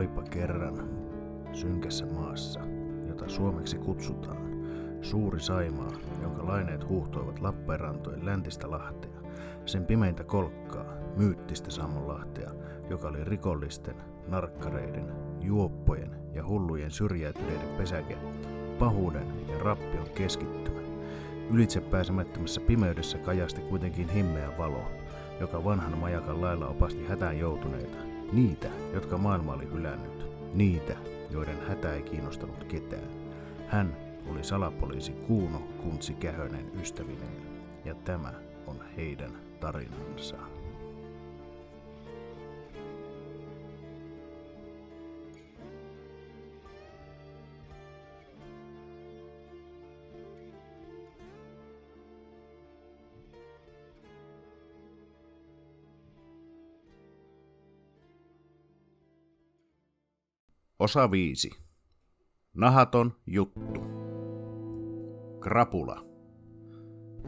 Olipa kerran synkässä maassa, jota suomeksi kutsutaan suuri Saimaa, jonka laineet huuhtoivat Lappeenrantojen läntistä lahtea, sen pimeintä kolkkaa, myyttistä Sammonlahtea, joka oli rikollisten, narkkareiden, juoppojen ja hullujen syrjäytyneiden pesäke, pahuuden ja rappion keskittymä. Ylitse pääsemättömässä pimeydessä kajasti kuitenkin himmeä valo, joka vanhan majakan lailla opasti hätään joutuneita, niitä, jotka maailma oli hylännyt, niitä, joiden hätä ei kiinnostanut ketään. Hän oli salapoliisi Kuuno Kuntsi Kähönen ystävineen, ja tämä on heidän tarinansa. Osa 5. Nahaton juttu. Krapula.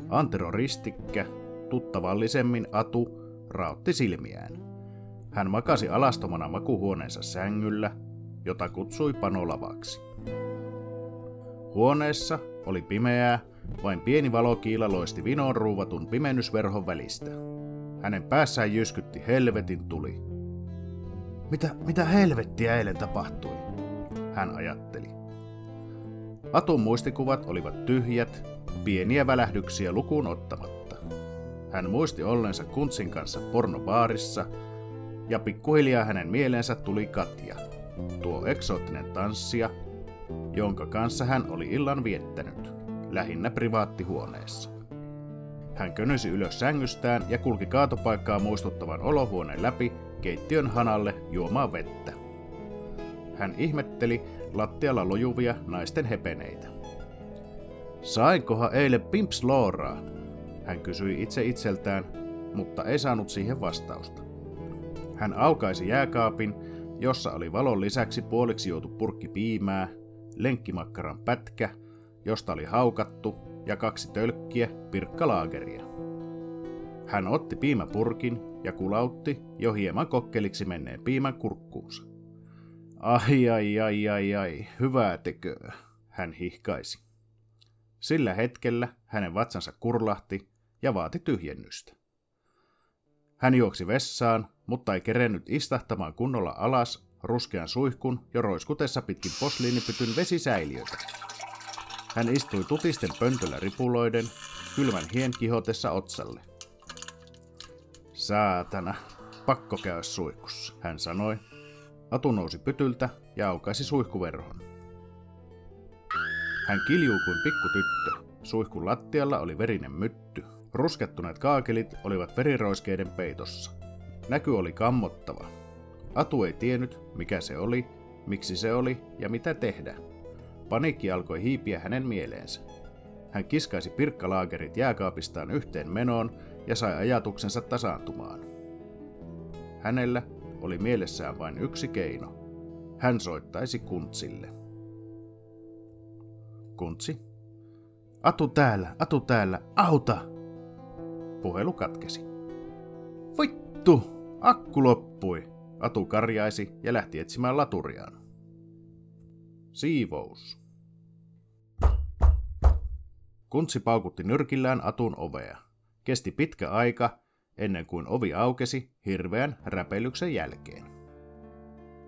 Antero Ristikkä, tuttavallisemmin Atu, raotti silmiään. Hän makasi alastomana makuhuoneensa sängyllä, jota kutsui panolavaksi. Huoneessa oli pimeää, vain pieni valokiila loisti vinoon ruuvatun pimennysverhon välistä. Hänen päässään jyskytti helvetin tuli. Mitä, mitä helvettiä eilen tapahtui? Hän ajatteli. Atun muistikuvat olivat tyhjät, pieniä välähdyksiä lukuun ottamatta. Hän muisti ollensa Kuntsin kanssa pornobaarissa, ja pikkuhiljaa hänen mieleensä tuli Katja, tuo eksoottinen tanssija, jonka kanssa hän oli illan viettänyt, lähinnä privaattihuoneessa. Hän könösi ylös sängystään ja kulki kaatopaikkaa muistuttavan olohuoneen läpi keittiön hanalle juomaan vettä. Hän ihmetteli lattialla lojuvia naisten hepeneitä. Sainkohan eilen Pimps Looraa? Hän kysyi itse itseltään, mutta ei saanut siihen vastausta. Hän aukaisi jääkaapin, jossa oli valon lisäksi puoliksi juotu purkki piimää, lenkkimakkaran pätkä, josta oli haukattu, ja kaksi tölkkiä pirkkalaageria. Hän otti piimäpurkin ja kulautti jo hieman kokkeliksi menneen piimän kurkkuunsa. Ai ai ai ai ai, hyvää teköä, hän hihkaisi. Sillä hetkellä hänen vatsansa kurlahti ja vaati tyhjennystä. Hän juoksi vessaan, mutta ei kerennyt istahtamaan kunnolla alas ruskean suihkun jo roiskutessa pitkin posliinipytyn vesisäiliötä. Hän istui tutisten pöntöllä ripuloiden, kylmän hien kihotessa otsalle. Saatana, pakko käydä suihkussa, hän sanoi Atu nousi pytyltä ja aukaisi suihkuverhon. Hän kiljuu kuin pikkutyttö. Suihkun lattialla oli verinen mytty. Ruskettuneet kaakelit olivat veriroiskeiden peitossa. Näky oli kammottava. Atu ei tiennyt, mikä se oli, miksi se oli ja mitä tehdä. Paniikki alkoi hiipiä hänen mieleensä. Hän kiskaisi pirkkalaagerit jääkaapistaan yhteen menoon ja sai ajatuksensa tasaantumaan. Hänellä oli mielessään vain yksi keino. Hän soittaisi Kuntsille. Kuntsi? Atu täällä, Atu täällä, auta! Puhelu katkesi. Vittu! Akku loppui! Atu karjaisi ja lähti etsimään laturiaan. Siivous. Kuntsi paukutti nyrkillään Atun ovea. Kesti pitkä aika, ennen kuin ovi aukesi hirveän räpeilyksen jälkeen.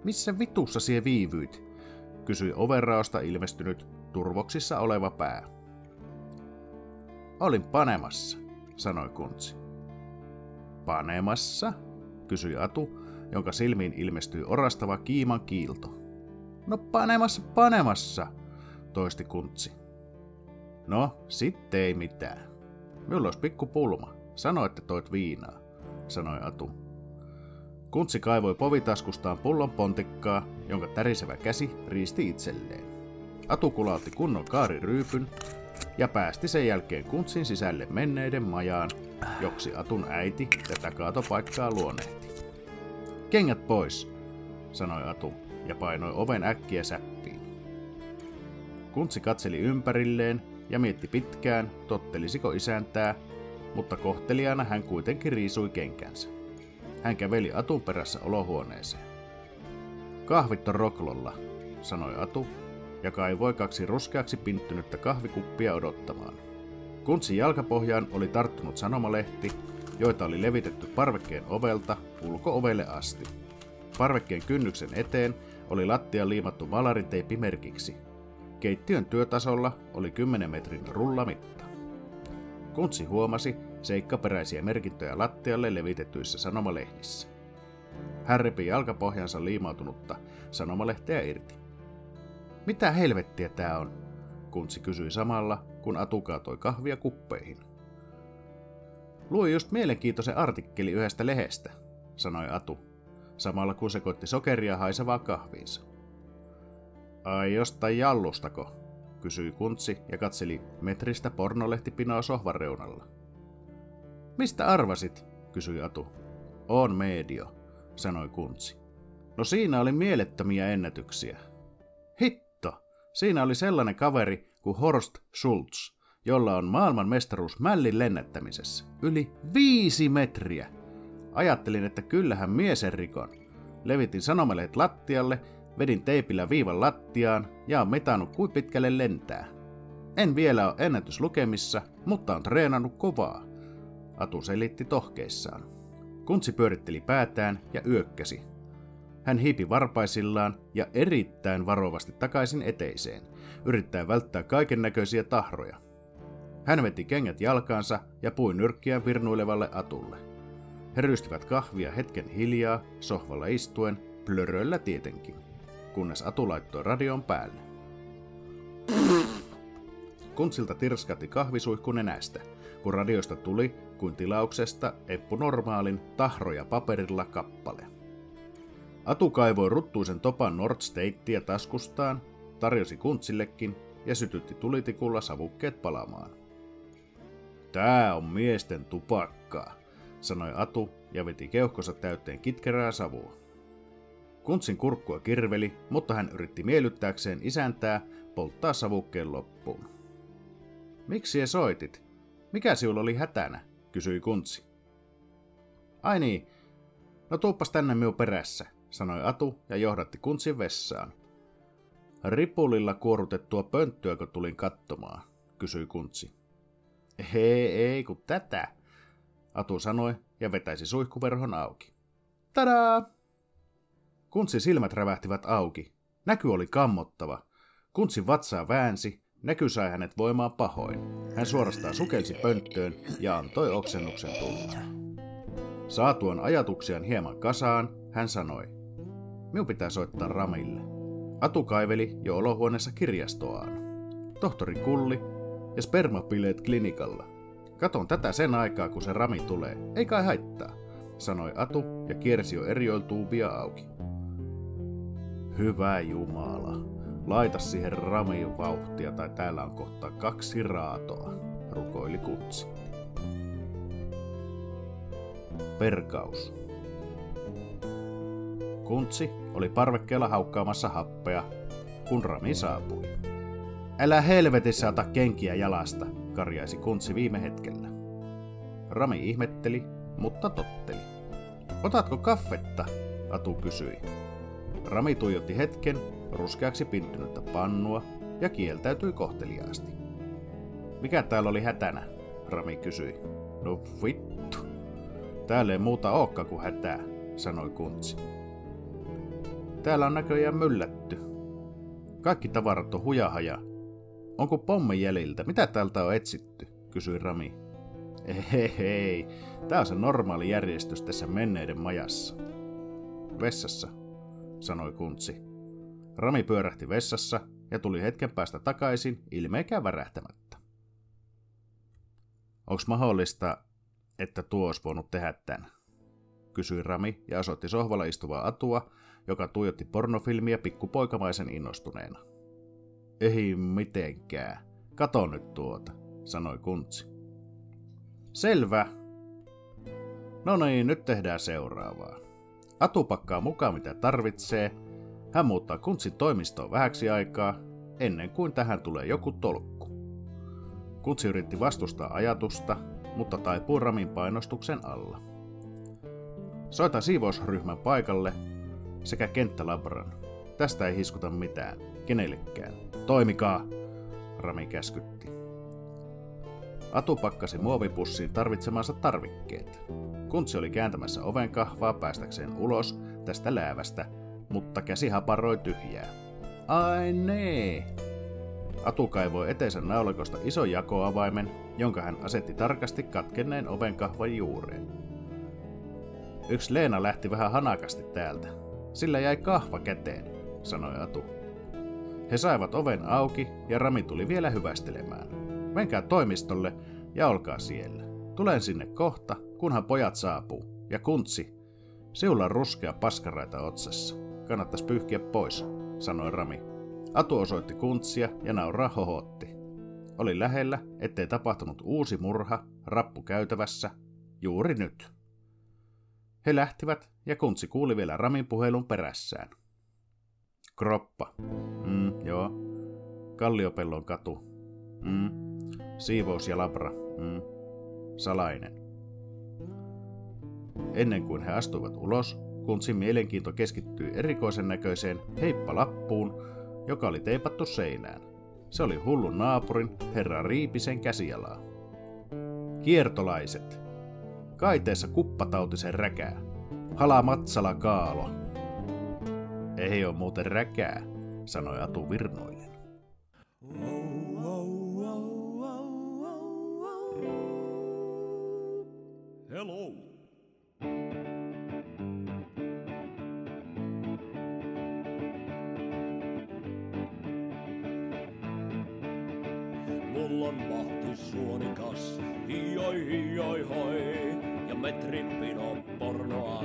Missä vitussa sie viivyit? kysyi overraosta ilmestynyt turvoksissa oleva pää. Olin panemassa, sanoi Kuntsi. Panemassa? kysyi Atu, jonka silmiin ilmestyi orastava kiiman kiilto. No panemassa, panemassa, toisti Kuntsi. No, sitten ei mitään. Minulla olisi pikku pulma. Sano, että toit viinaa, sanoi Atu. Kuntsi kaivoi povitaskustaan pullon pontikkaa, jonka tärisevä käsi riisti itselleen. Atu kulautti kunnon kaariryypyn ja päästi sen jälkeen kuntsin sisälle menneiden majaan, joksi Atun äiti tätä kaatopaikkaa luonnehti. Kengät pois, sanoi Atu ja painoi oven äkkiä säppiin. Kuntsi katseli ympärilleen ja mietti pitkään, tottelisiko isäntää mutta kohteliaana hän kuitenkin riisui kenkänsä. Hän käveli Atun perässä olohuoneeseen. Kahvit on roklolla, sanoi Atu ja kaivoi kaksi ruskeaksi pinttynyttä kahvikuppia odottamaan. Kuntsin jalkapohjaan oli tarttunut sanomalehti, joita oli levitetty parvekkeen ovelta ulko-ovelle asti. Parvekkeen kynnyksen eteen oli lattia liimattu merkiksi. Keittiön työtasolla oli 10 metrin rullamitta. Kuntsi huomasi seikkaperäisiä merkintöjä lattialle levitetyissä sanomalehdissä. Hän repi jalkapohjansa liimautunutta sanomalehteä irti. Mitä helvettiä tää on? Kuntsi kysyi samalla, kun Atu kaatoi kahvia kuppeihin. Luin just mielenkiintoisen artikkeli yhdestä lehestä, sanoi Atu, samalla kun sekoitti sokeria haisevaa kahviinsa. Ai jostain jallustako? kysyi Kuntsi ja katseli metristä pornolehtipinoa sohvan reunalla. Mistä arvasit? kysyi Atu. On medio, sanoi Kuntsi. No siinä oli mielettömiä ennätyksiä. Hitto, siinä oli sellainen kaveri kuin Horst Schulz, jolla on maailman mestaruus mällin lennättämisessä. Yli viisi metriä. Ajattelin, että kyllähän miesen rikon. Levitin sanomalehdet lattialle, vedin teipillä viivan lattiaan ja on metannut kuin pitkälle lentää. En vielä ole ennätyslukemissa, mutta on treenannut kovaa. Atu selitti tohkeissaan. Kuntsi pyöritteli päätään ja yökkäsi. Hän hiipi varpaisillaan ja erittäin varovasti takaisin eteiseen, yrittäen välttää kaiken näköisiä tahroja. Hän veti kengät jalkaansa ja pui nyrkkiä virnuilevalle Atulle. He ryystivät kahvia hetken hiljaa, sohvalla istuen, plöröillä tietenkin, kunnes Atu laittoi radion päälle. Kuntsilta tirskatti kahvisuihku nenästä, kun radiosta tuli, kuin tilauksesta, Eppu Normaalin tahroja paperilla kappale. Atu kaivoi ruttuisen topan Nordstateia taskustaan, tarjosi kuntsillekin ja sytytti tulitikulla savukkeet palamaan. Tää on miesten tupakkaa, sanoi Atu ja veti keuhkossa täyteen kitkerää savua. Kuntsin kurkkua kirveli, mutta hän yritti miellyttääkseen isäntää polttaa savukkeen loppuun. Miksi se soitit? Mikä sinulla oli hätänä? kysyi Kuntsi. Ai niin, no tuuppas tänne minun perässä, sanoi Atu ja johdatti Kuntsin vessaan. Ripulilla kuorutettua pönttöäkö tulin katsomaan, kysyi Kuntsi. Hei, ei kun tätä, Atu sanoi ja vetäisi suihkuverhon auki. Tadaa! Kuntsin silmät rävähtivät auki. Näky oli kammottava. Kuntsin vatsaa väänsi, näky sai hänet voimaan pahoin. Hän suorastaan sukelsi pönttöön ja antoi oksennuksen tulla. Saatuan ajatuksiaan hieman kasaan, hän sanoi, minun pitää soittaa Ramille. Atu kaiveli jo olohuoneessa kirjastoaan. Tohtori Kulli ja spermapileet klinikalla. Katon tätä sen aikaa, kun se Rami tulee. Ei kai haittaa, sanoi Atu ja kiersi jo erioiltuubia auki. Hyvä Jumala, laita siihen Ramiin vauhtia tai täällä on kohta kaksi raatoa, rukoili kutsi. Perkaus. Kuntsi oli parvekkeella haukkaamassa happea, kun Rami saapui. Älä helvetissä ota kenkiä jalasta, karjaisi Kuntsi viime hetkellä. Rami ihmetteli, mutta totteli. Otatko kaffetta? Atu kysyi. Rami tuijotti hetken ruskeaksi pinttynyttä pannua ja kieltäytyi kohteliaasti. Mikä täällä oli hätänä? Rami kysyi. No vittu. Täällä ei muuta ookka kuin hätää, sanoi Kuntsi. Täällä on näköjään myllätty. Kaikki tavarat on hujahaja. Onko pommi jäljiltä? Mitä täältä on etsitty? kysyi Rami. Hei hei, tää on se normaali järjestys tässä menneiden majassa. Vessassa, sanoi Kuntsi. Rami pyörähti vessassa ja tuli hetken päästä takaisin ilmeikään värähtämättä. Onks mahdollista, että tuo olisi voinut tehdä tän? Kysyi Rami ja osoitti sohvalla istuvaa Atua, joka tuijotti pornofilmiä pikkupoikamaisen innostuneena. Ei mitenkään. Kato nyt tuota, sanoi Kuntsi. Selvä. No niin, nyt tehdään seuraavaa. Atu pakkaa mukaan mitä tarvitsee. Hän muuttaa Kuntsin toimistoon vähäksi aikaa, ennen kuin tähän tulee joku tolkku. Kuntsi yritti vastustaa ajatusta, mutta taipuu Ramin painostuksen alla. Soita siivousryhmän paikalle sekä kenttälabran. Tästä ei hiskuta mitään, kenellekään. Toimikaa, Rami käskytti. Atu pakkasi muovipussiin tarvitsemansa tarvikkeet. Kuntsi oli kääntämässä oven kahvaa päästäkseen ulos tästä läävästä, mutta käsi haparoi tyhjää. Ai nee! Atu kaivoi eteensä naulakosta ison jakoavaimen, jonka hän asetti tarkasti katkenneen oven kahvan juureen. Yksi Leena lähti vähän hanakasti täältä. Sillä jäi kahva käteen, sanoi Atu. He saivat oven auki ja Rami tuli vielä hyvästelemään. Menkää toimistolle ja olkaa siellä. Tulen sinne kohta, kunhan pojat saapuu. Ja kuntsi, siulla ruskea paskaraita otsassa. Kannattais pyyhkiä pois, sanoi Rami. Atu osoitti kuntsia ja nauraa hohotti. Oli lähellä, ettei tapahtunut uusi murha rappu käytävässä juuri nyt. He lähtivät ja kuntsi kuuli vielä Ramin puhelun perässään. Kroppa. Mm, joo. Kalliopellon katu. Mm. Siivous ja labra. Mm. Salainen. Ennen kuin he astuivat ulos, Kuntsin mielenkiinto keskittyi erikoisen näköiseen heippalappuun, joka oli teipattu seinään. Se oli hullun naapurin, herra Riipisen käsialaa. Kiertolaiset. Kaiteessa kuppatautisen räkää. Hala Matsala Kaalo. Ei oo muuten räkää, sanoi Atu virnoillen. Hello. Mulla on mahti suonikas, hioi hioi hoi, ja metrin pino pornoa,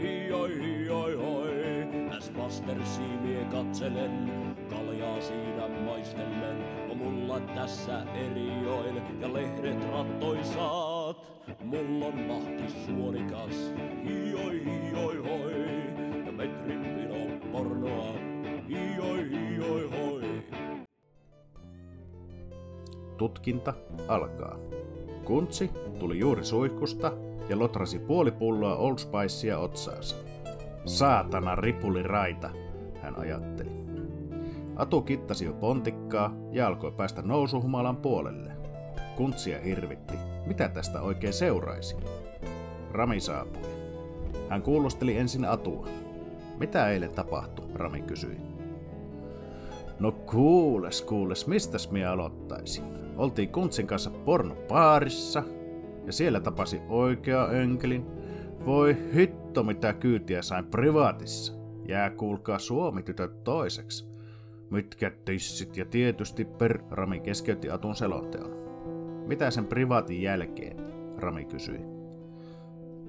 hioi hioi hoi. S-Master siimie katselen, kaljaa siinä maistellen, on mulla tässä eri joil ja lehdet rattoisaat. Mulla on mahti suonikas, hioi hioi hoi, ja metrin pino pornoa, hioi hioi hoi. Tutkinta alkaa. Kuntsi tuli juuri suihkusta ja lotrasi puoli pulloa Old Spicea otsaansa. Saatana ripuli raita, hän ajatteli. Atu kittasi jo pontikkaa ja alkoi päästä nousuhumalan puolelle. Kuntsia hirvitti. Mitä tästä oikein seuraisi? Rami saapui. Hän kuulosteli ensin Atua. Mitä eilen tapahtui, Rami kysyi. No kuules, kuules, mistäs minä aloittaisin? Oltiin Kuntsin kanssa pornopaarissa, ja siellä tapasi oikea önkelin. Voi hitto, mitä kyytiä sain privaatissa. Jää kuulkaa Suomi-tytöt toiseksi. Mitkä tissit ja tietysti per... Rami keskeytti Atun selonteon. Mitä sen privaatin jälkeen? Rami kysyi.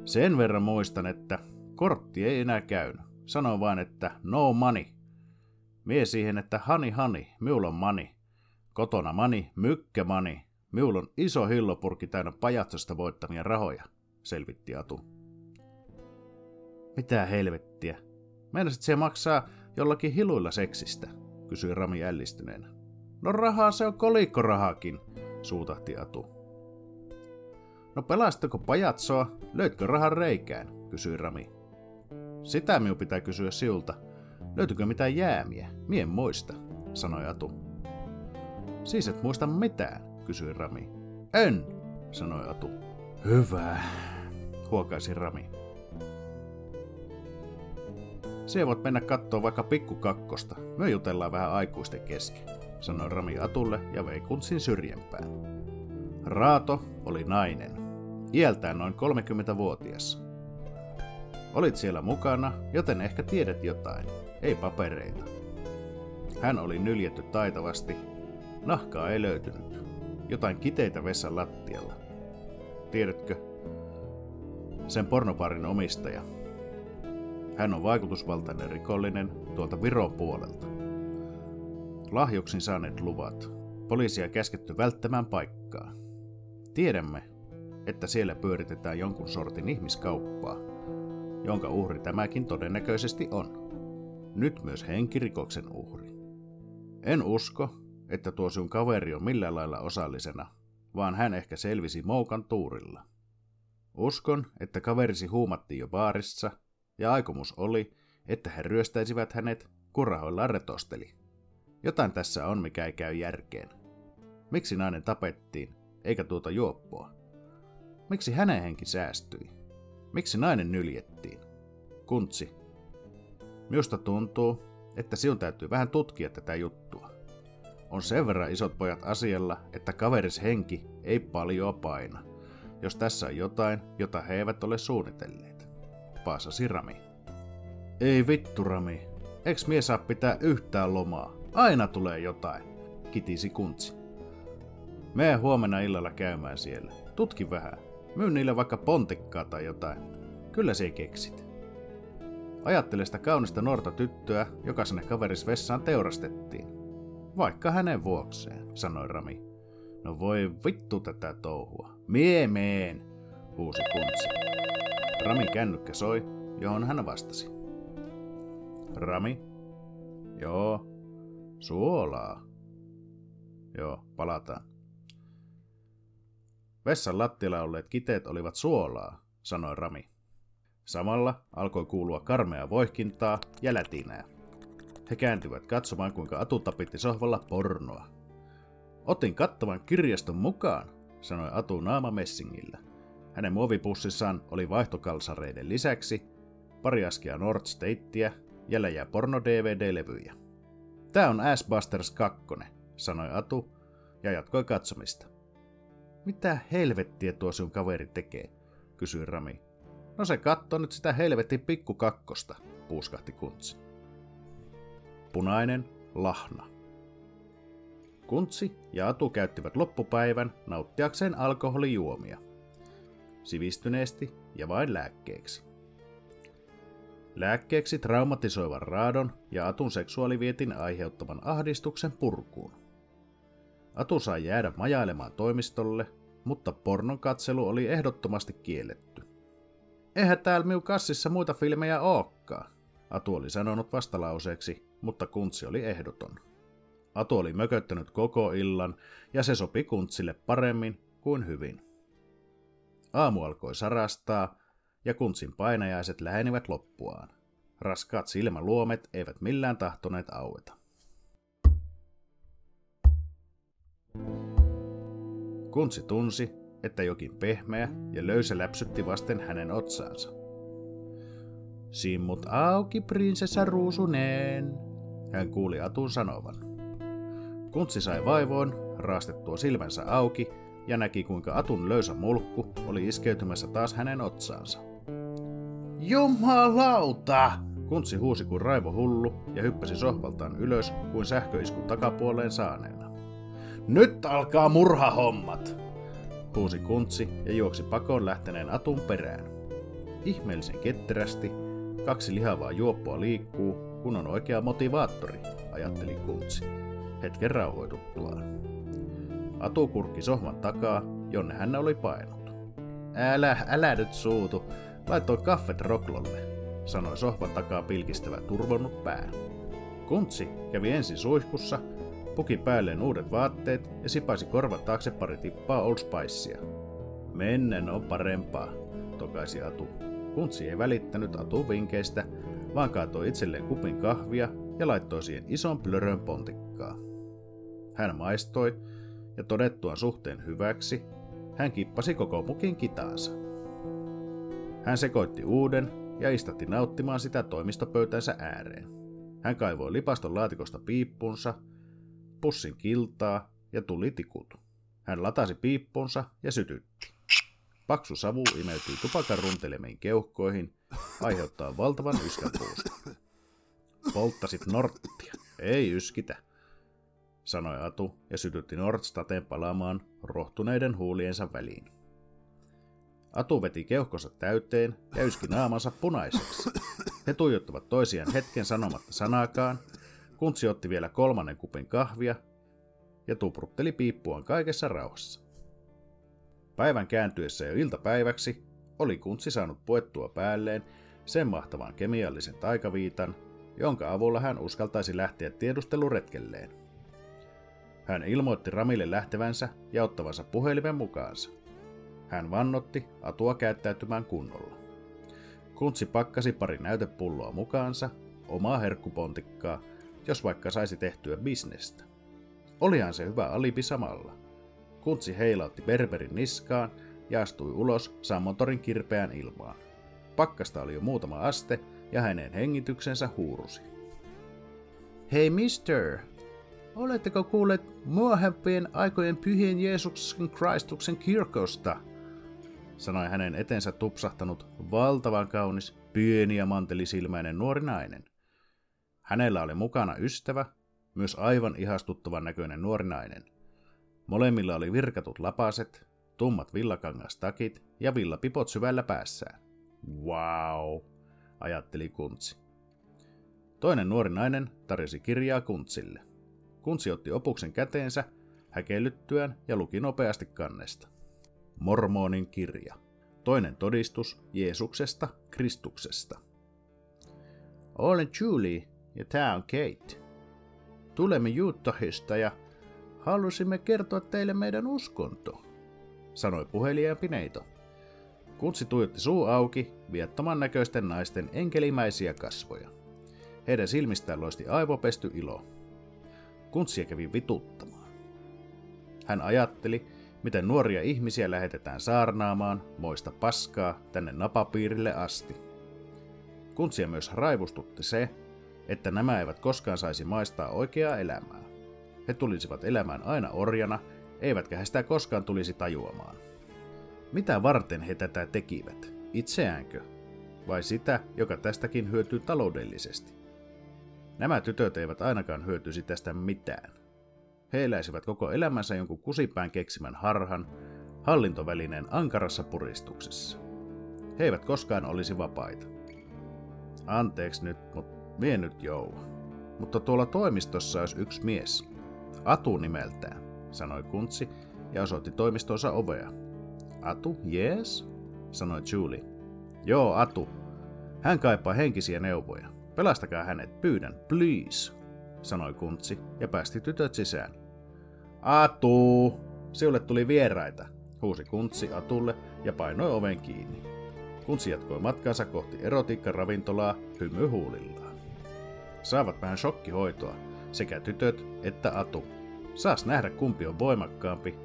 Sen verran muistan, että kortti ei enää käynyt. Sano vain, että no money. Mie siihen, että hani hani, minulla on mani. Kotona mani, mykkä mani. Minulla on iso hillopurki täynnä pajatsosta voittamia rahoja, selvitti Atu. Mitä helvettiä? Meinasit se maksaa jollakin hiluilla seksistä, kysyi Rami ällistyneenä. No rahaa se on kolikkorahakin, suutahti Atu. No pelastako pajatsoa? Löytkö rahan reikään? kysyi Rami. Sitä minun pitää kysyä siulta. Löytyykö mitään jäämiä? Mien muista, sanoi Atu. Siis et muista mitään, kysyi Rami. En, sanoi Atu. Hyvä, huokaisi Rami. Se voit mennä kattoo vaikka pikkukakkosta. Me jutellaan vähän aikuisten kesken, sanoi Rami Atulle ja vei kuntsin syrjempään. Raato oli nainen, iältään noin 30-vuotias. Olit siellä mukana, joten ehkä tiedät jotain, ei papereita. Hän oli nyljetty taitavasti, nahkaa ei löytynyt, jotain kiteitä vessan lattialla. Tiedätkö, sen pornoparin omistaja. Hän on vaikutusvaltainen rikollinen tuolta Viron puolelta. Lahjuksin saaneet luvat. Poliisia käsketty välttämään paikkaa. Tiedämme, että siellä pyöritetään jonkun sortin ihmiskauppaa, jonka uhri tämäkin todennäköisesti on. Nyt myös henkirikoksen uhri. En usko, että tuo sun kaveri on millään lailla osallisena, vaan hän ehkä selvisi moukan tuurilla. Uskon, että kaverisi huumattiin jo baarissa, ja aikomus oli, että he ryöstäisivät hänet, kun rahoillaan retosteli. Jotain tässä on, mikä ei käy järkeen. Miksi nainen tapettiin, eikä tuota juoppoa? Miksi hänen henki säästyi? Miksi nainen nyljettiin? Kuntsi. Minusta tuntuu, että sinun täytyy vähän tutkia tätä juttua. On sen verran isot pojat asialla, että kaveris henki ei paljon paina, jos tässä on jotain, jota he eivät ole suunnitelleet. Paasasi Rami. Ei vittu Rami, eks mies saa pitää yhtään lomaa? Aina tulee jotain, kitisi kuntsi. Mene huomenna illalla käymään siellä. Tutki vähän. Myy niille vaikka pontikkaa tai jotain. Kyllä se keksit. Ajattele sitä kaunista nuorta tyttöä, joka sinne kaveris vessaan teurastettiin. Vaikka hänen vuokseen, sanoi Rami. No voi vittu tätä touhua. Mie meen, huusi kuntsi. Rami kännykkä soi, johon hän vastasi. Rami? Joo. Suolaa. Joo, palataan. Vessan lattialla olleet kiteet olivat suolaa, sanoi Rami. Samalla alkoi kuulua karmea voihkintaa ja lätinää. He kääntyivät katsomaan, kuinka Atu tapitti sohvalla pornoa. Otin kattavan kirjaston mukaan, sanoi Atu naama messingillä. Hänen muovipussissaan oli vaihtokalsareiden lisäksi pari askia Nord Stateä ja läjä porno-DVD-levyjä. Tää on Assbusters 2, sanoi Atu ja jatkoi katsomista. Mitä helvettiä tuo sun kaveri tekee? kysyi Rami. No se katsoo nyt sitä helvetin pikkukakkosta, puuskahti kuntsi. Punainen lahna. Kuntsi ja Atu käyttivät loppupäivän nauttiakseen alkoholijuomia. Sivistyneesti ja vain lääkkeeksi. Lääkkeeksi traumatisoivan raadon ja Atun seksuaalivietin aiheuttaman ahdistuksen purkuun. Atu sai jäädä majailemaan toimistolle, mutta pornon katselu oli ehdottomasti kielletty. Eihän täällä minun kassissa muita filmejä ookaan, Atu oli sanonut vastalauseeksi, mutta kuntsi oli ehdoton. Atu oli mököttänyt koko illan ja se sopi kuntsille paremmin kuin hyvin. Aamu alkoi sarastaa ja kuntsin painajaiset lähenivät loppuaan. Raskaat silmäluomet eivät millään tahtoneet aueta. Kuntsi tunsi, että jokin pehmeä ja löysä läpsytti vasten hänen otsaansa. Simmut auki, prinsessa ruusuneen, hän kuuli Atun sanovan. Kuntsi sai vaivoon, raastettua silmänsä auki ja näki kuinka Atun löysä mulkku oli iskeytymässä taas hänen otsaansa. Jumalauta! Kuntsi huusi kuin raivo hullu ja hyppäsi sohvaltaan ylös kuin sähköiskun takapuoleen saaneena. Nyt alkaa murhahommat! Huusi kuntsi ja juoksi pakoon lähteneen Atun perään. Ihmeellisen ketterästi kaksi lihavaa juoppoa liikkuu, kun on oikea motivaattori, ajatteli kuntsi. Hetken rauhoituttuaan. Atu kurkki sohvan takaa, jonne hän oli painut. Älä, älä nyt suutu, laittoi kaffet roklolle, sanoi sohvan takaa pilkistävä turvonnut pää. Kuntsi kävi ensin suihkussa, puki päälleen uudet vaatteet ja sipasi korvat taakse pari tippaa Old Spicea. Mennen on parempaa, tokaisi Atu. Kuntsi ei välittänyt Atu vinkeistä, vaan kaatoi itselleen kupin kahvia ja laittoi siihen ison plörön pontikkaa. Hän maistoi, ja todettuaan suhteen hyväksi, hän kippasi koko pukin kitaansa. Hän sekoitti uuden ja istatti nauttimaan sitä toimistopöytänsä ääreen. Hän kaivoi lipaston laatikosta piippunsa, pussin kiltaa ja tuli tikut. Hän latasi piippunsa ja sytytti. Paksu savu imeytyi tupakan runtelemiin keuhkoihin, aiheuttaa valtavan yskäpuusta. Polttasit norttia. Ei yskitä, sanoi Atu ja sytytti Nordstaten palaamaan rohtuneiden huuliensa väliin. Atu veti keuhkonsa täyteen ja yski naamansa punaiseksi. He tuijottivat toisiaan hetken sanomatta sanaakaan. Kuntsi otti vielä kolmannen kupin kahvia ja tuprutteli piippuaan kaikessa rauhassa. Päivän kääntyessä jo iltapäiväksi oli Kuntsi saanut puettua päälleen sen mahtavan kemiallisen taikaviitan, jonka avulla hän uskaltaisi lähteä tiedusteluretkelleen. Hän ilmoitti Ramille lähtevänsä ja ottavansa puhelimen mukaansa. Hän vannotti Atua käyttäytymään kunnolla. Kuntsi pakkasi pari näytepulloa mukaansa, omaa herkkupontikkaa, jos vaikka saisi tehtyä bisnestä. Olihan se hyvä alibi samalla. Kuntsi heilautti Berberin niskaan ja astui ulos sammontorin kirpeään ilmaan. Pakkasta oli jo muutama aste ja hänen hengityksensä huurusi. Hei mister, oletteko kuulleet myöhempien aikojen pyhien Jeesuksen Kristuksen kirkosta? Sanoi hänen etensä tupsahtanut valtavan kaunis, pieni ja mantelisilmäinen nuori nainen. Hänellä oli mukana ystävä, myös aivan ihastuttavan näköinen nuori nainen. Molemmilla oli virkatut lapaset, tummat villakangastakit ja villapipot syvällä päässään. Wow, ajatteli Kuntsi. Toinen nuori nainen tarjosi kirjaa Kuntsille. Kuntsi otti opuksen käteensä, häkellyttyään ja luki nopeasti kannesta. Mormonin kirja. Toinen todistus Jeesuksesta, Kristuksesta. Olen Julie ja tämä on Kate. Tulemme Juuttahista ja halusimme kertoa teille meidän uskonto, sanoi puhelijaampi neito. Kuntsi tuijotti suu auki viettoman näköisten naisten enkelimäisiä kasvoja. Heidän silmistään loisti aivopesty ilo. Kuntsia kävi vituttamaan. Hän ajatteli, miten nuoria ihmisiä lähetetään saarnaamaan moista paskaa tänne napapiirille asti. Kuntsia myös raivustutti se, että nämä eivät koskaan saisi maistaa oikeaa elämää. He tulisivat elämään aina orjana, eivätkä he sitä koskaan tulisi tajuamaan. Mitä varten he tätä tekivät? Itseäänkö? Vai sitä, joka tästäkin hyötyy taloudellisesti? Nämä tytöt eivät ainakaan hyötyisi tästä mitään. He eläisivät koko elämänsä jonkun kusipään keksimän harhan, hallintovälineen ankarassa puristuksessa. He eivät koskaan olisi vapaita. Anteeksi nyt, mutta mie nyt jou. Mutta tuolla toimistossa olisi yksi mies. Atu nimeltään, sanoi Kuntsi ja osoitti toimistonsa ovea. Atu, yes? sanoi Julie. Joo, Atu. Hän kaipaa henkisiä neuvoja. Pelastakaa hänet, pyydän, please, sanoi Kuntsi ja päästi tytöt sisään. Atu! Siulle tuli vieraita, huusi Kuntsi Atulle ja painoi oven kiinni. Kuntsi jatkoi matkansa kohti erotiikkaravintolaa hymy huulillaan. Saavat vähän shokkihoitoa, sekä tytöt että Atu. Saas nähdä kumpi on voimakkaampi,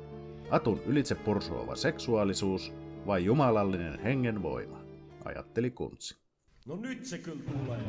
Atun ylitse pursuava seksuaalisuus vai jumalallinen hengen voima, ajatteli Kuntsi. No nyt se kyllä tulee.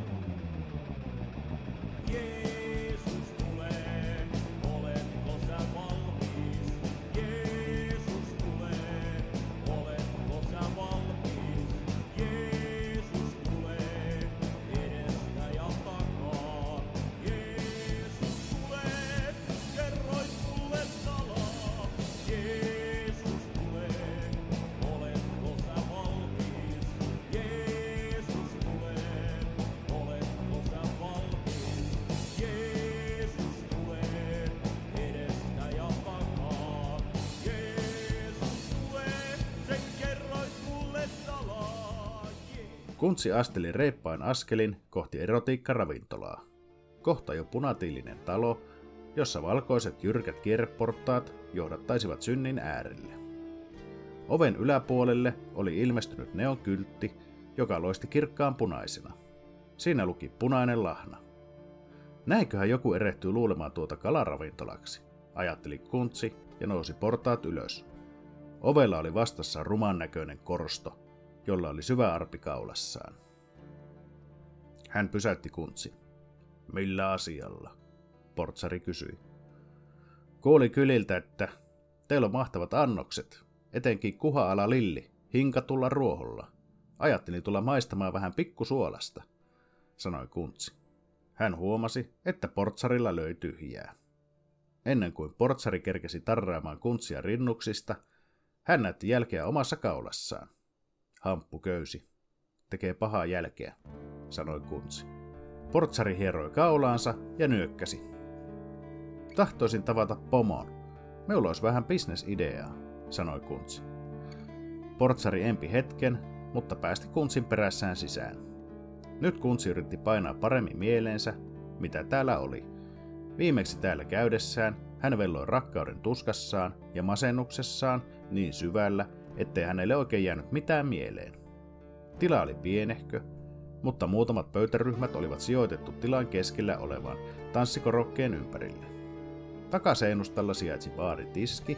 Kuntsi asteli reippain askelin kohti erotiikkaravintolaa. Kohta jo punatiilinen talo, jossa valkoiset jyrkät kierreportaat johdattaisivat synnin äärelle. Oven yläpuolelle oli ilmestynyt neonkyltti, joka loisti kirkkaan punaisena. Siinä luki punainen lahna. Näinköhän joku erehtyy luulemaan tuota kalaravintolaksi, ajatteli Kuntsi ja nousi portaat ylös. Ovella oli vastassa ruman näköinen korsto, jolla oli syvä arpi kaulassaan. Hän pysäytti Kuntsin. Millä asialla? Portsari kysyi. Kuuli kyliltä, että teillä on mahtavat annokset, etenkin kuha-ala lilli, hinkatulla ruoholla. Ajattelin tulla maistamaan vähän pikkusuolasta, sanoi Kuntsi. Hän huomasi, että portsarilla löi tyhjää. Ennen kuin portsari kerkesi tarraamaan kuntsia rinnuksista, hän näytti jälkeä omassa kaulassaan. Hamppu köysi. Tekee pahaa jälkeä, sanoi kuntsi. Portsari hieroi kaulaansa ja nyökkäsi. Tahtoisin tavata pomon. Meillä olisi vähän bisnesideaa, sanoi kuntsi. Portsari empi hetken, mutta päästi kuntsin perässään sisään. Nyt kuntsi yritti painaa paremmin mieleensä, mitä täällä oli. Viimeksi täällä käydessään hän velloi rakkauden tuskassaan ja masennuksessaan niin syvällä, ettei hänelle oikein jäänyt mitään mieleen. Tila oli pienehkö, mutta muutamat pöytäryhmät olivat sijoitettu tilan keskellä olevan tanssikorokkeen ympärille. Takaseinustalla sijaitsi baaritiski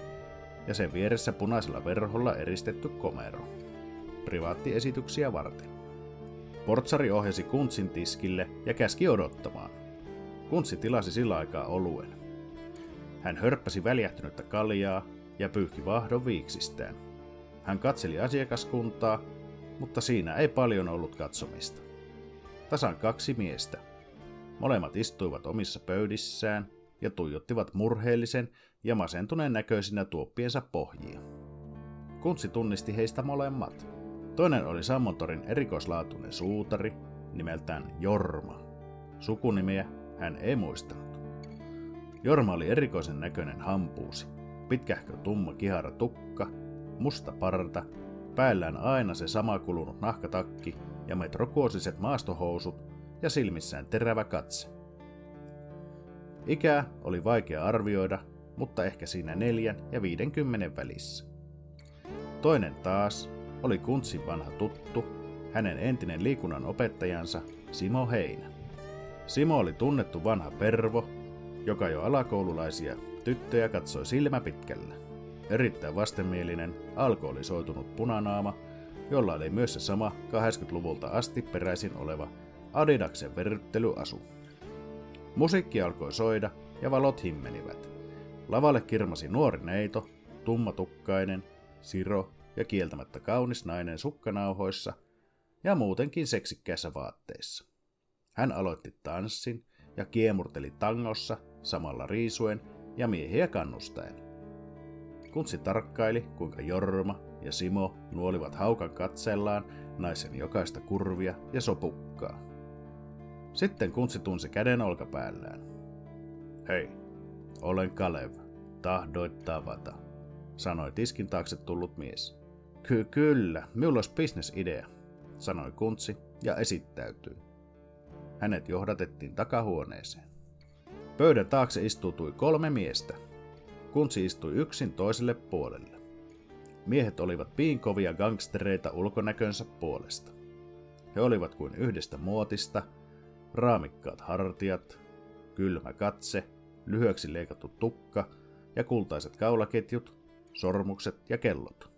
ja sen vieressä punaisella verholla eristetty komero. Privaattiesityksiä varten. Portsari ohjasi Kuntsin tiskille ja käski odottamaan. Kuntsi tilasi sillä aikaa oluen. Hän hörppäsi väljähtynyttä kaljaa ja pyyhki vahdon viiksistään. Hän katseli asiakaskuntaa, mutta siinä ei paljon ollut katsomista. Tasan kaksi miestä. Molemmat istuivat omissa pöydissään ja tuijottivat murheellisen ja masentuneen näköisinä tuoppiensa pohjia. Kuntsi tunnisti heistä molemmat. Toinen oli Sammontorin erikoislaatuinen suutari, nimeltään Jorma. Sukunimeä hän ei muistanut. Jorma oli erikoisen näköinen hampuusi. Pitkähkö tumma kihara tukka, musta parta, päällään aina se sama kulunut nahkatakki ja metrokuosiset maastohousut ja silmissään terävä katse. Ikää oli vaikea arvioida, mutta ehkä siinä neljän ja viidenkymmenen välissä. Toinen taas oli Kuntsin vanha tuttu, hänen entinen liikunnan opettajansa Simo Heinä. Simo oli tunnettu vanha pervo, joka jo alakoululaisia tyttöjä katsoi silmä pitkällä. Erittäin vastenmielinen, alkoholisoitunut punanaama, jolla oli myös se sama 80-luvulta asti peräisin oleva Adidaksen verryttelyasu. Musiikki alkoi soida ja valot himmenivät. Lavalle kirmasi nuori neito, tummatukkainen, siro ja kieltämättä kaunis nainen sukkanauhoissa ja muutenkin seksikkäissä vaatteissa. Hän aloitti tanssin ja kiemurteli tangossa samalla riisuen ja miehiä kannustaen. Kuntsi tarkkaili, kuinka Jorma ja Simo nuolivat haukan katsellaan naisen jokaista kurvia ja sopukkaa. Sitten Kuntsi tunsi käden olkapäällään. Hei, olen Kalev. Tahdoit tavata, sanoi tiskin taakse tullut mies. Ky- kyllä, minulla olisi bisnesidea, sanoi Kuntsi ja esittäytyi. Hänet johdatettiin takahuoneeseen. Pöydän taakse istuutui kolme miestä. Kuntsi istui yksin toiselle puolelle. Miehet olivat piinkovia gangstereita ulkonäkönsä puolesta. He olivat kuin yhdestä muotista, raamikkaat hartiat, kylmä katse, lyhyeksi leikattu tukka ja kultaiset kaulaketjut, sormukset ja kellot.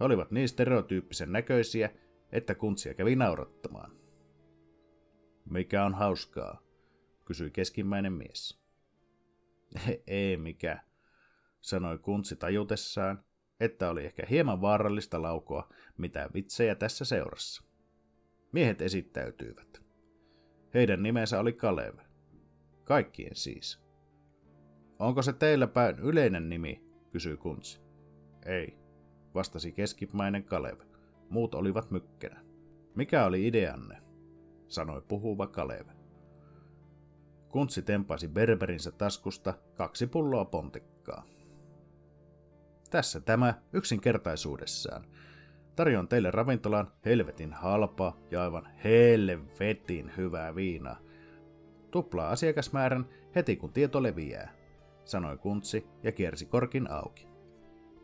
He olivat niin stereotyyppisen näköisiä, että kuntsia kävi naurattamaan. Mikä on hauskaa? kysyi keskimmäinen mies. Ei mikä, sanoi kuntsi tajutessaan, että oli ehkä hieman vaarallista laukoa mitä vitsejä tässä seurassa. Miehet esittäytyivät. Heidän nimensä oli Kalev. Kaikkien siis. Onko se teillä päin yleinen nimi, kysyi kuntsi. Ei, vastasi keskimmäinen Kalev. Muut olivat mykkänä. Mikä oli ideanne? sanoi puhuva Kalev. Kuntsi tempasi Berberinsä taskusta kaksi pulloa pontikkaa. Tässä tämä yksinkertaisuudessaan. Tarjoan teille ravintolan helvetin halpaa ja aivan helvetin hyvää viinaa. Tuplaa asiakasmäärän heti kun tieto leviää, sanoi Kuntsi ja kiersi korkin auki.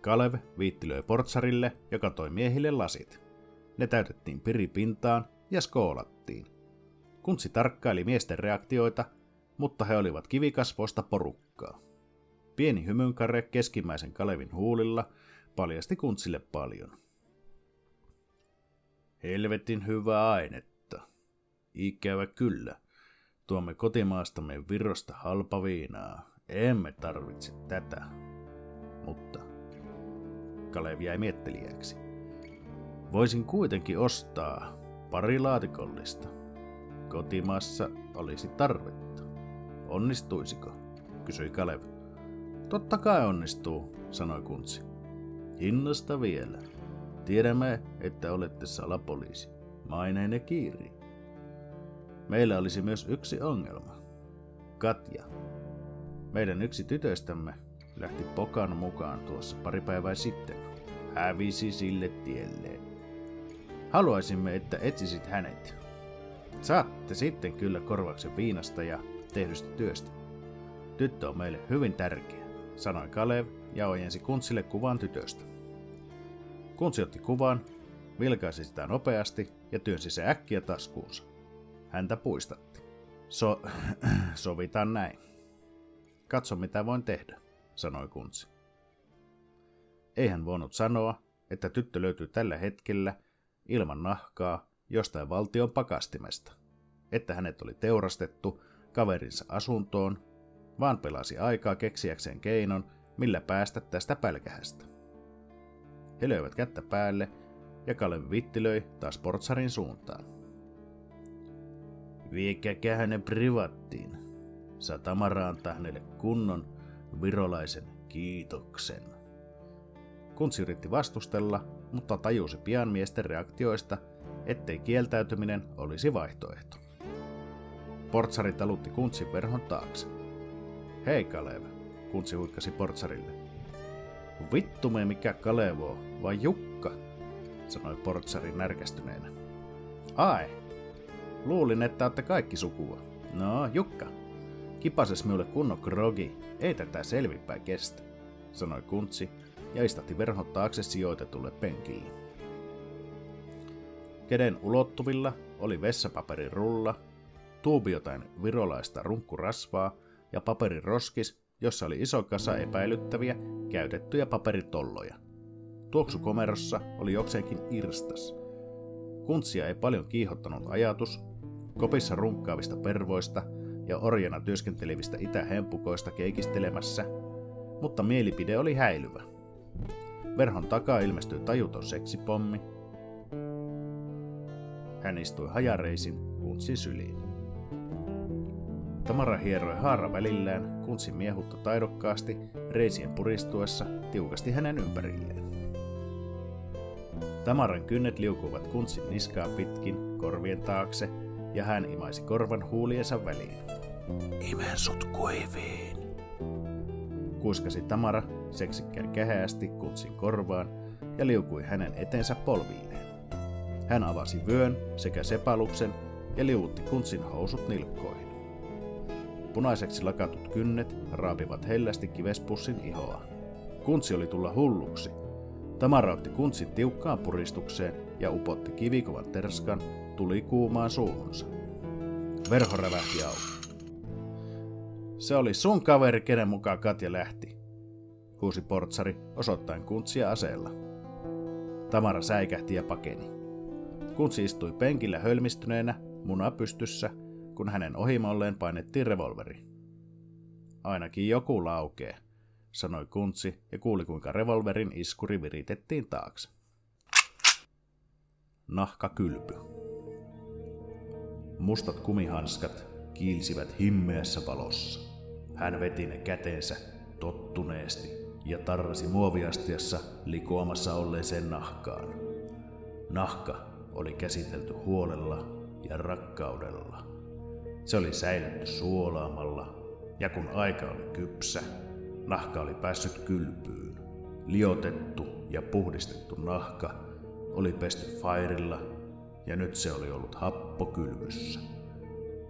Kalev viittilöi portsarille ja katoi miehille lasit. Ne täytettiin piripintaan ja skoolattiin. Kuntsi tarkkaili miesten reaktioita, mutta he olivat kivikasvoista porukkaa. Pieni hymynkare keskimmäisen Kalevin huulilla paljasti Kuntsille paljon. Helvetin hyvää ainetta. Ikävä kyllä. Tuomme kotimaastamme virrosta halpaviinaa. Emme tarvitse tätä. Mutta Kalevi jäi miettelijäksi. Voisin kuitenkin ostaa pari laatikollista. Kotimaassa olisi tarvetta. Onnistuisiko? kysyi Kalev. Totta kai onnistuu, sanoi Kuntsi. Hinnasta vielä. Tiedämme, että olette salapoliisi. Maineenne kiiri. Meillä olisi myös yksi ongelma. Katja. Meidän yksi tytöistämme lähti Pokan mukaan tuossa pari päivää sitten. Hävisi sille tielleen. Haluaisimme, että etsisit hänet. Saatte sitten kyllä korvauksen viinasta ja tehdystä työstä. Tyttö on meille hyvin tärkeä, sanoi Kalev ja ojensi Kuntsille kuvan tytöstä. Kuntsi otti kuvan vilkaisi sitä nopeasti ja työnsi se äkkiä taskuunsa. Häntä puistatti. So, sovitaan näin. Katso mitä voin tehdä, sanoi kuntsi. Ei hän voinut sanoa, että tyttö löytyi tällä hetkellä ilman nahkaa jostain valtion pakastimesta, että hänet oli teurastettu kaverinsa asuntoon, vaan pelasi aikaa keksiäkseen keinon, millä päästä tästä pälkähästä. He löivät kättä päälle ja Kalevi vittilöi taas portsarin suuntaan. Viekäkää hänen privattiin. Saa Tamara antaa hänelle kunnon virolaisen kiitoksen. Kuntsi yritti vastustella, mutta tajusi pian miesten reaktioista, ettei kieltäytyminen olisi vaihtoehto. Portsari talutti Kuntsin verhon taakse. Hei Kalev, Kuntsi huikkasi Portsarille. Vittu me mikä Kalevo, vai Jukka, sanoi Portsari närkästyneenä. Ai, luulin, että olette kaikki sukua. No, Jukka, kipases minulle kunnon krogi, ei tätä selvipäin kestä, sanoi Kuntsi ja istahti verhon taakse sijoitetulle penkille. Keden ulottuvilla oli vessapaperin rulla, tuubi jotain virolaista runkkurasvaa ja paperiroskis, jossa oli iso kasa epäilyttäviä käytettyjä paperitolloja. Tuoksukomerossa oli jokseenkin irstas. Kuntsia ei paljon kiihottanut ajatus, kopissa runkkaavista pervoista ja orjana työskentelevistä itähempukoista keikistelemässä, mutta mielipide oli häilyvä. Verhon takaa ilmestyi tajuton seksipommi. Hän istui hajareisin kuntsin syliin. Tamara hieroi haara välillään, kuntsin miehutta taidokkaasti, reisien puristuessa tiukasti hänen ympärilleen. Tamaran kynnet liukuvat kuntsin niskaa pitkin, korvien taakse, ja hän imaisi korvan huuliensa väliin. Imen sut kuiviin. Kuiskasi Tamara seksikkään kähäästi kuntsin korvaan ja liukui hänen etensä polviineen. Hän avasi vyön sekä sepaluksen ja liuutti kuntsin housut nilkkoihin. Punaiseksi lakatut kynnet raapivat hellästi kivespussin ihoa. Kuntsi oli tulla hulluksi. Tamara otti kuntsin tiukkaan puristukseen ja upotti kivikovan terskan tuli kuumaan suuhunsa. Verho rävähti auki. Se oli sun kaveri, kenen mukaan Katja lähti, huusi portsari osoittain kuntsia aseella. Tamara säikähti ja pakeni. Kuntsi istui penkillä hölmistyneenä, muna pystyssä, kun hänen ohimolleen painettiin revolveri. Ainakin joku laukee, sanoi Kuntsi ja kuuli kuinka revolverin iskuri viritettiin taakse. Nahka kylpy. Mustat kumihanskat kiilsivät himmeässä valossa. Hän veti ne käteensä tottuneesti ja tarrasi muoviastiassa likoamassa olleeseen nahkaan. Nahka oli käsitelty huolella ja rakkaudella. Se oli säilytty suolaamalla, ja kun aika oli kypsä, nahka oli päässyt kylpyyn. Liotettu ja puhdistettu nahka oli pesty fairilla, ja nyt se oli ollut happokylvyssä.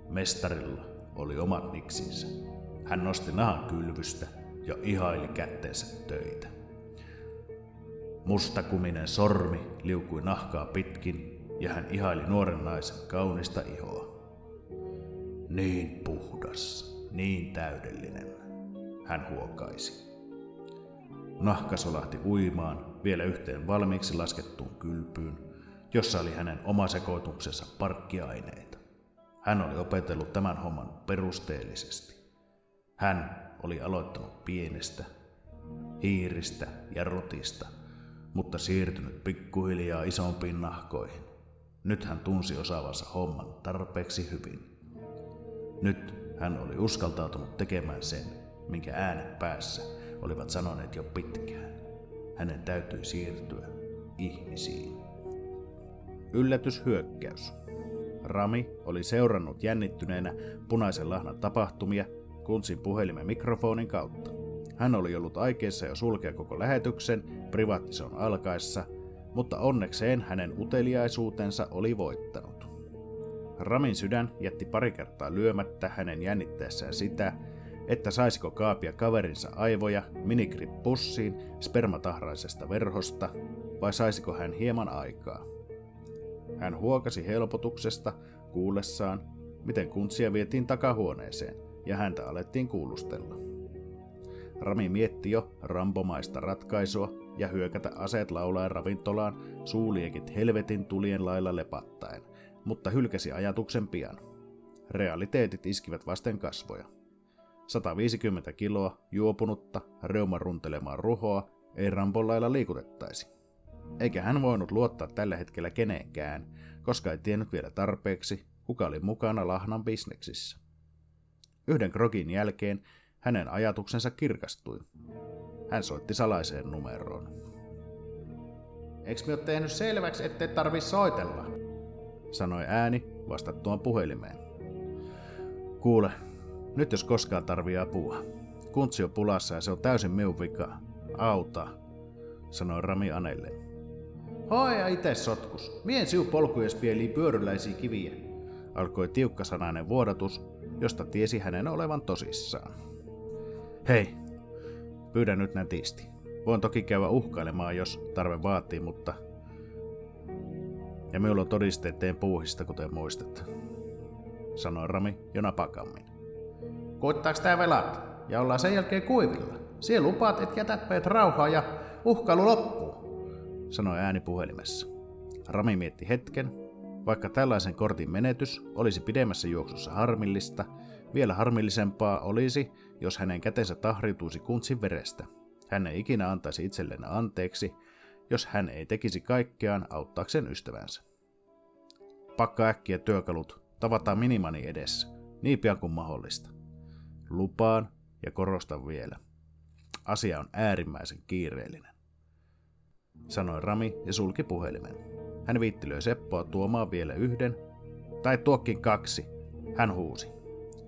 Mestarilla oli omat niksinsä. Hän nosti nahan kylvystä ja ihaili kätteensä töitä. Mustakuminen sormi liukui nahkaa pitkin ja hän ihaili nuoren naisen kaunista ihoa. Niin puhdas, niin täydellinen, hän huokaisi. Nahka solahti uimaan vielä yhteen valmiiksi laskettuun kylpyyn, jossa oli hänen oma sekoituksensa parkkiaineita. Hän oli opetellut tämän homman perusteellisesti. Hän oli aloittanut pienestä, hiiristä ja rotista, mutta siirtynyt pikkuhiljaa isompiin nahkoihin. Nyt hän tunsi osaavansa homman tarpeeksi hyvin. Nyt hän oli uskaltautunut tekemään sen, minkä äänet päässä olivat sanoneet jo pitkään. Hänen täytyi siirtyä ihmisiin. Yllätyshyökkäys. Rami oli seurannut jännittyneenä punaisen lahnan tapahtumia Kuntsin puhelimen mikrofonin kautta. Hän oli ollut aikeissa jo sulkea koko lähetyksen privaattison alkaessa, mutta onnekseen hänen uteliaisuutensa oli voittanut. Ramin sydän jätti pari kertaa lyömättä hänen jännittäessään sitä, että saisiko kaapia kaverinsa aivoja minigrip pussiin spermatahraisesta verhosta, vai saisiko hän hieman aikaa. Hän huokasi helpotuksesta kuullessaan, miten kuntsia vietiin takahuoneeseen ja häntä alettiin kuulustella. Rami mietti jo rampomaista ratkaisua ja hyökätä aseet laulaen ravintolaan suuliekit helvetin tulien lailla lepattaen, mutta hylkäsi ajatuksen pian. Realiteetit iskivät vasten kasvoja. 150 kiloa juopunutta, reuman runtelemaan ruhoa ei rampon lailla liikutettaisi. Eikä hän voinut luottaa tällä hetkellä keneenkään, koska ei tiennyt vielä tarpeeksi, kuka oli mukana lahnan bisneksissä. Yhden krogin jälkeen hänen ajatuksensa kirkastui. Hän soitti salaiseen numeroon. Eiks me ole tehnyt selväksi, ettei tarvi soitella? Sanoi ääni vastattuaan puhelimeen. Kuule, nyt jos koskaan tarvii apua. Kuntsi on pulassa ja se on täysin minun vika. Auta, sanoi Rami Anelle. Hoja itse sotkus. Mien siu polkujes pieli pyöryläisiä kiviä. Alkoi tiukkasanainen vuodatus, josta tiesi hänen olevan tosissaan. Hei, pyydän nyt nätisti. Voin toki käydä uhkailemaan, jos tarve vaatii, mutta... Ja minulla on todisteet teen puuhista, kuten muistat. Sanoi Rami jo napakammin. Koittaaks tää velat? Ja ollaan sen jälkeen kuivilla. Siellä lupaat, et jätät meidät rauhaa ja uhkailu loppuu. Sanoi ääni puhelimessa. Rami mietti hetken. Vaikka tällaisen kortin menetys olisi pidemmässä juoksussa harmillista, vielä harmillisempaa olisi, jos hänen kätensä tahriutuisi kuntsin verestä. Hän ei ikinä antaisi itselleen anteeksi, jos hän ei tekisi kaikkeaan auttaakseen ystävänsä. Pakka äkkiä työkalut, tavataan minimani edessä, niin pian kuin mahdollista. Lupaan ja korostan vielä. Asia on äärimmäisen kiireellinen. Sanoi Rami ja sulki puhelimen. Hän viittilöi Seppoa tuomaan vielä yhden, tai tuokkin kaksi, hän huusi.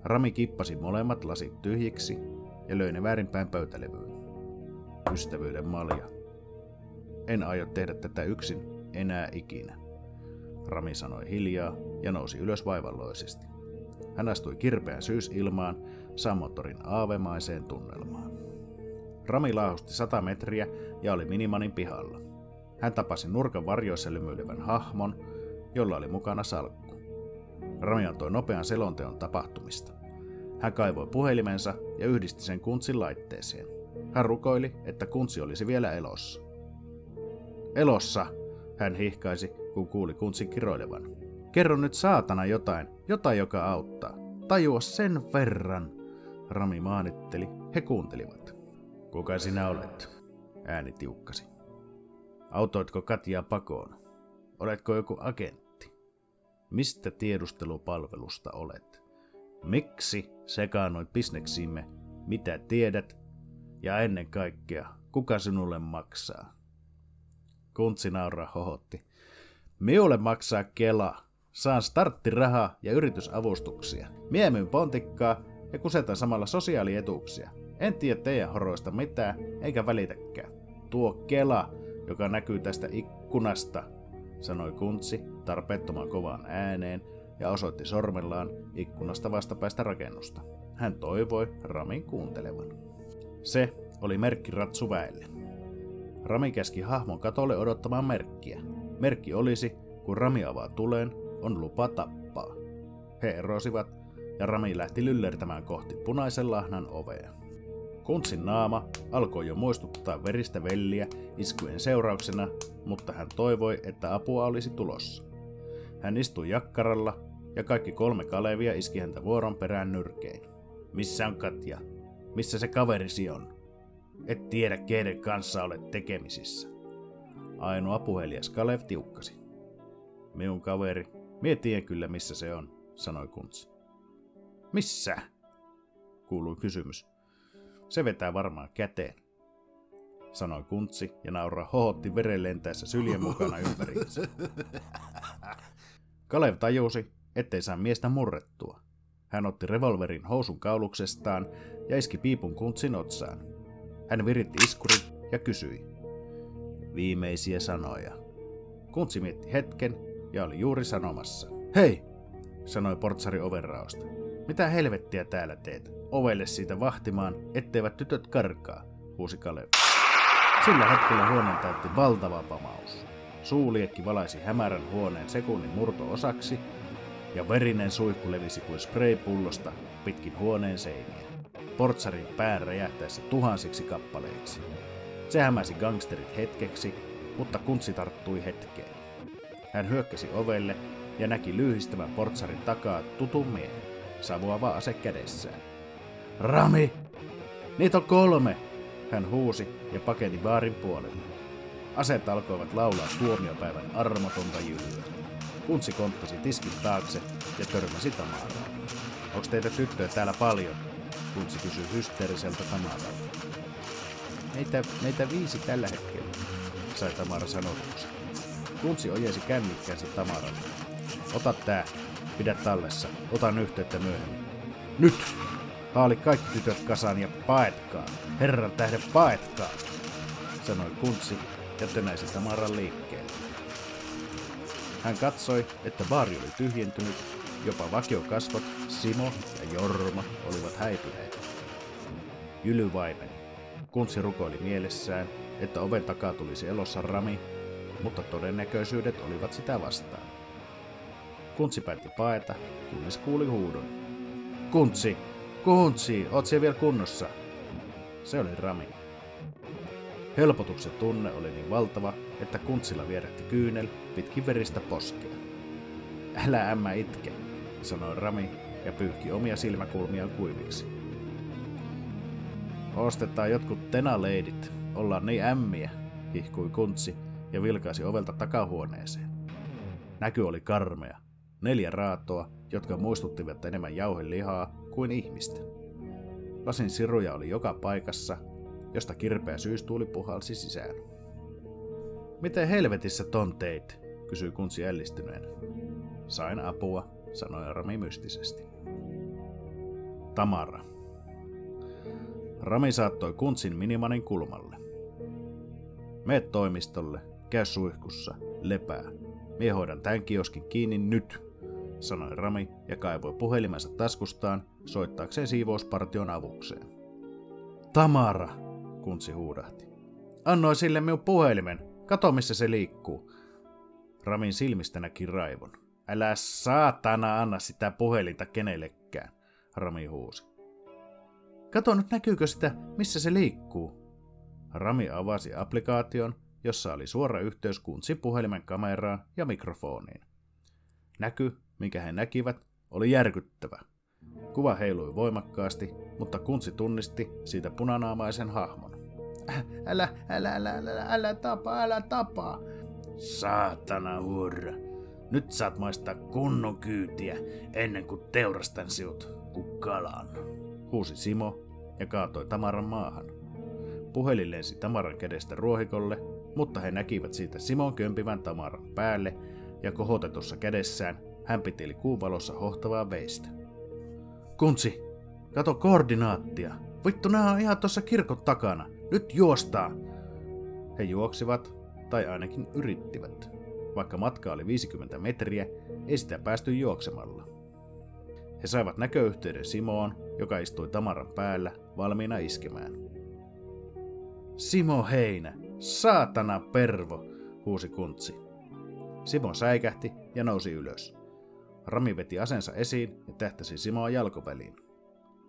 Rami kippasi molemmat lasit tyhjiksi ja löi ne väärinpäin pöytälevyyn. Ystävyyden malja. En aio tehdä tätä yksin enää ikinä. Rami sanoi hiljaa ja nousi ylös vaivalloisesti. Hän astui kirpeän syysilmaan Samotorin aavemaiseen tunnelmaan. Rami laahusti sata metriä ja oli Minimanin pihalla. Hän tapasi nurkan varjoissa lymyilevän hahmon, jolla oli mukana salkku. Rami antoi nopean selonteon tapahtumista. Hän kaivoi puhelimensa ja yhdisti sen kuntsin laitteeseen. Hän rukoili, että kuntsi olisi vielä elossa. Elossa, hän hihkaisi, kun kuuli kuntsin kiroilevan. Kerro nyt saatana jotain, jotain joka auttaa. Tajua sen verran. Rami maanitteli, he kuuntelivat. Kuka sinä olet? Ääni tiukkasi. Autoitko Katjaa pakoon? Oletko joku agentti? Mistä tiedustelupalvelusta olet? Miksi sekaanoit bisneksiimme? Mitä tiedät? Ja ennen kaikkea, kuka sinulle maksaa? Kuntsi nauraa hohotti. Miulle maksaa Kela. Saan starttirahaa ja yritysavustuksia. Miemyn pontikkaa ja kusetan samalla sosiaalietuuksia. En tiedä teidän horoista mitään, eikä välitäkään. Tuo Kela, joka näkyy tästä ikkunasta, sanoi Kuntsi tarpeettoman kovaan ääneen ja osoitti sormellaan ikkunasta vastapäistä rakennusta. Hän toivoi Ramin kuuntelevan. Se oli merkki ratsuväelle. Rami käski hahmon katolle odottamaan merkkiä. Merkki olisi, kun Rami avaa tuleen, on lupa tappaa. He erosivat ja Rami lähti lyllertämään kohti punaisen lahnan ovea. Kuntsin naama alkoi jo muistuttaa veristä velliä iskujen seurauksena, mutta hän toivoi, että apua olisi tulossa. Hän istui jakkaralla ja kaikki kolme Kalevia iski häntä vuoron perään nyrkein. Missä on Katja? Missä se kaverisi on? Et tiedä, keiden kanssa olet tekemisissä. Ainoa puhelias Kalev tiukkasi. Minun kaveri, mie tiedän kyllä missä se on, sanoi Kuntsi. Missä? kuului kysymys. Se vetää varmaan käteen, sanoi Kuntsi ja nauraa hohotti veren lentäessä syljen mukana ympäriinsä. Kalev tajusi, ettei saa miestä murrettua. Hän otti revolverin housun kauluksestaan ja iski piipun Kuntsin otsaan. Hän viritti iskurin ja kysyi. Viimeisiä sanoja. Kuntsi mietti hetken ja oli juuri sanomassa. Hei, sanoi portsari overraosta. Mitä helvettiä täällä teet? ovelle siitä vahtimaan, etteivät tytöt karkaa, huusi Kalev. Sillä hetkellä huoneen täytti valtava pamaus. Suuliekki valaisi hämärän huoneen sekunnin murto-osaksi, ja verinen suihku levisi kuin spraypullosta pitkin huoneen seiniä. Portsarin pään räjähtäessä tuhansiksi kappaleiksi. Se hämäsi gangsterit hetkeksi, mutta kuntsi tarttui hetkeen. Hän hyökkäsi ovelle ja näki lyhistävän portsarin takaa tutun miehen, savuava ase kädessään. Rami! Niitä on kolme! Hän huusi ja pakeni baarin puolelle. Aseet alkoivat laulaa tuomiopäivän armotonta jylyä. Kuntsi konttasi tiskin taakse ja törmäsi Tamaraan. Onks teitä tyttöjä täällä paljon? Kuntsi kysyi hysteeriseltä Tamaralta. Meitä, meitä viisi tällä hetkellä, sai Tamara sanotuksi. Kuntsi ojensi kännikkäänsä Tamaralle. Ota tää, pidä tallessa, otan yhteyttä myöhemmin. Nyt! Haali kaikki tytöt kasaan ja paetkaa. Herran tähden paetkaa, sanoi Kuntsi ja tönäisi Tamaran liikkeelle. Hän katsoi, että baari oli tyhjentynyt, jopa vakiokasvot Simo ja Jorma olivat häipyneet. Jyly vaimeni. Kuntsi rukoili mielessään, että oven takaa tulisi elossa Rami, mutta todennäköisyydet olivat sitä vastaan. Kuntsi päätti paeta, kunnes kuuli huudon. Kuntsi! Kuntsi! Oot siellä vielä kunnossa? Se oli Rami. Helpotuksen tunne oli niin valtava, että kuntsilla vierähti kyynel pitkin veristä poskea. Älä ämmä itke, sanoi Rami ja pyyhki omia silmäkulmiaan kuiviksi. Ostetaan jotkut tenaleidit, ollaan niin ämmiä, hihkui kuntsi ja vilkaisi ovelta takahuoneeseen. Näky oli karmea. Neljä raatoa, jotka muistuttivat enemmän jauhelihaa kuin ihmistä. Lasin siruja oli joka paikassa, josta kirpeä syystuuli puhalsi sisään. Miten helvetissä ton teit? kysyi kuntsi ällistyneen. Sain apua, sanoi Rami mystisesti. Tamara. Rami saattoi kuntsin minimanin kulmalle. Mene toimistolle, käy suihkussa, lepää. Mie hoidan tämän kioskin kiinni nyt, sanoi Rami ja kaivoi puhelimensa taskustaan soittaakseen siivouspartion avukseen. Tamara, kuntsi huudahti. Annoi sille minun puhelimen. Kato, missä se liikkuu. Ramin silmistä näki raivon. Älä saatana anna sitä puhelinta kenellekään, Rami huusi. Kato nyt näkyykö sitä, missä se liikkuu. Rami avasi applikaation, jossa oli suora yhteys kuntsi puhelimen kameraan ja mikrofoniin. Näky, minkä he näkivät, oli järkyttävä. Kuva heilui voimakkaasti, mutta kuntsi tunnisti siitä punanaamaisen hahmon. Älä, älä, älä, älä, älä tapa, älä tapa. Saatana hurra. Nyt saat maistaa kunnon kyytiä ennen kuin teurastan sinut kuin kalan. Huusi Simo ja kaatoi Tamaran maahan. Puhelin lensi Tamaran kädestä ruohikolle, mutta he näkivät siitä Simon kömpivän Tamaran päälle ja kohotetussa kädessään hän piteli kuuvalossa hohtavaa veistä. Kuntsi, kato koordinaattia. Vittu, nää on ihan tuossa kirkon takana. Nyt juostaa. He juoksivat, tai ainakin yrittivät. Vaikka matka oli 50 metriä, ei sitä päästy juoksemalla. He saivat näköyhteyden Simoon, joka istui Tamaran päällä, valmiina iskemään. Simo Heinä, saatana pervo, huusi kuntsi. Simo säikähti ja nousi ylös. Rami veti asensa esiin ja tähtäsi Simoa jalkoväliin.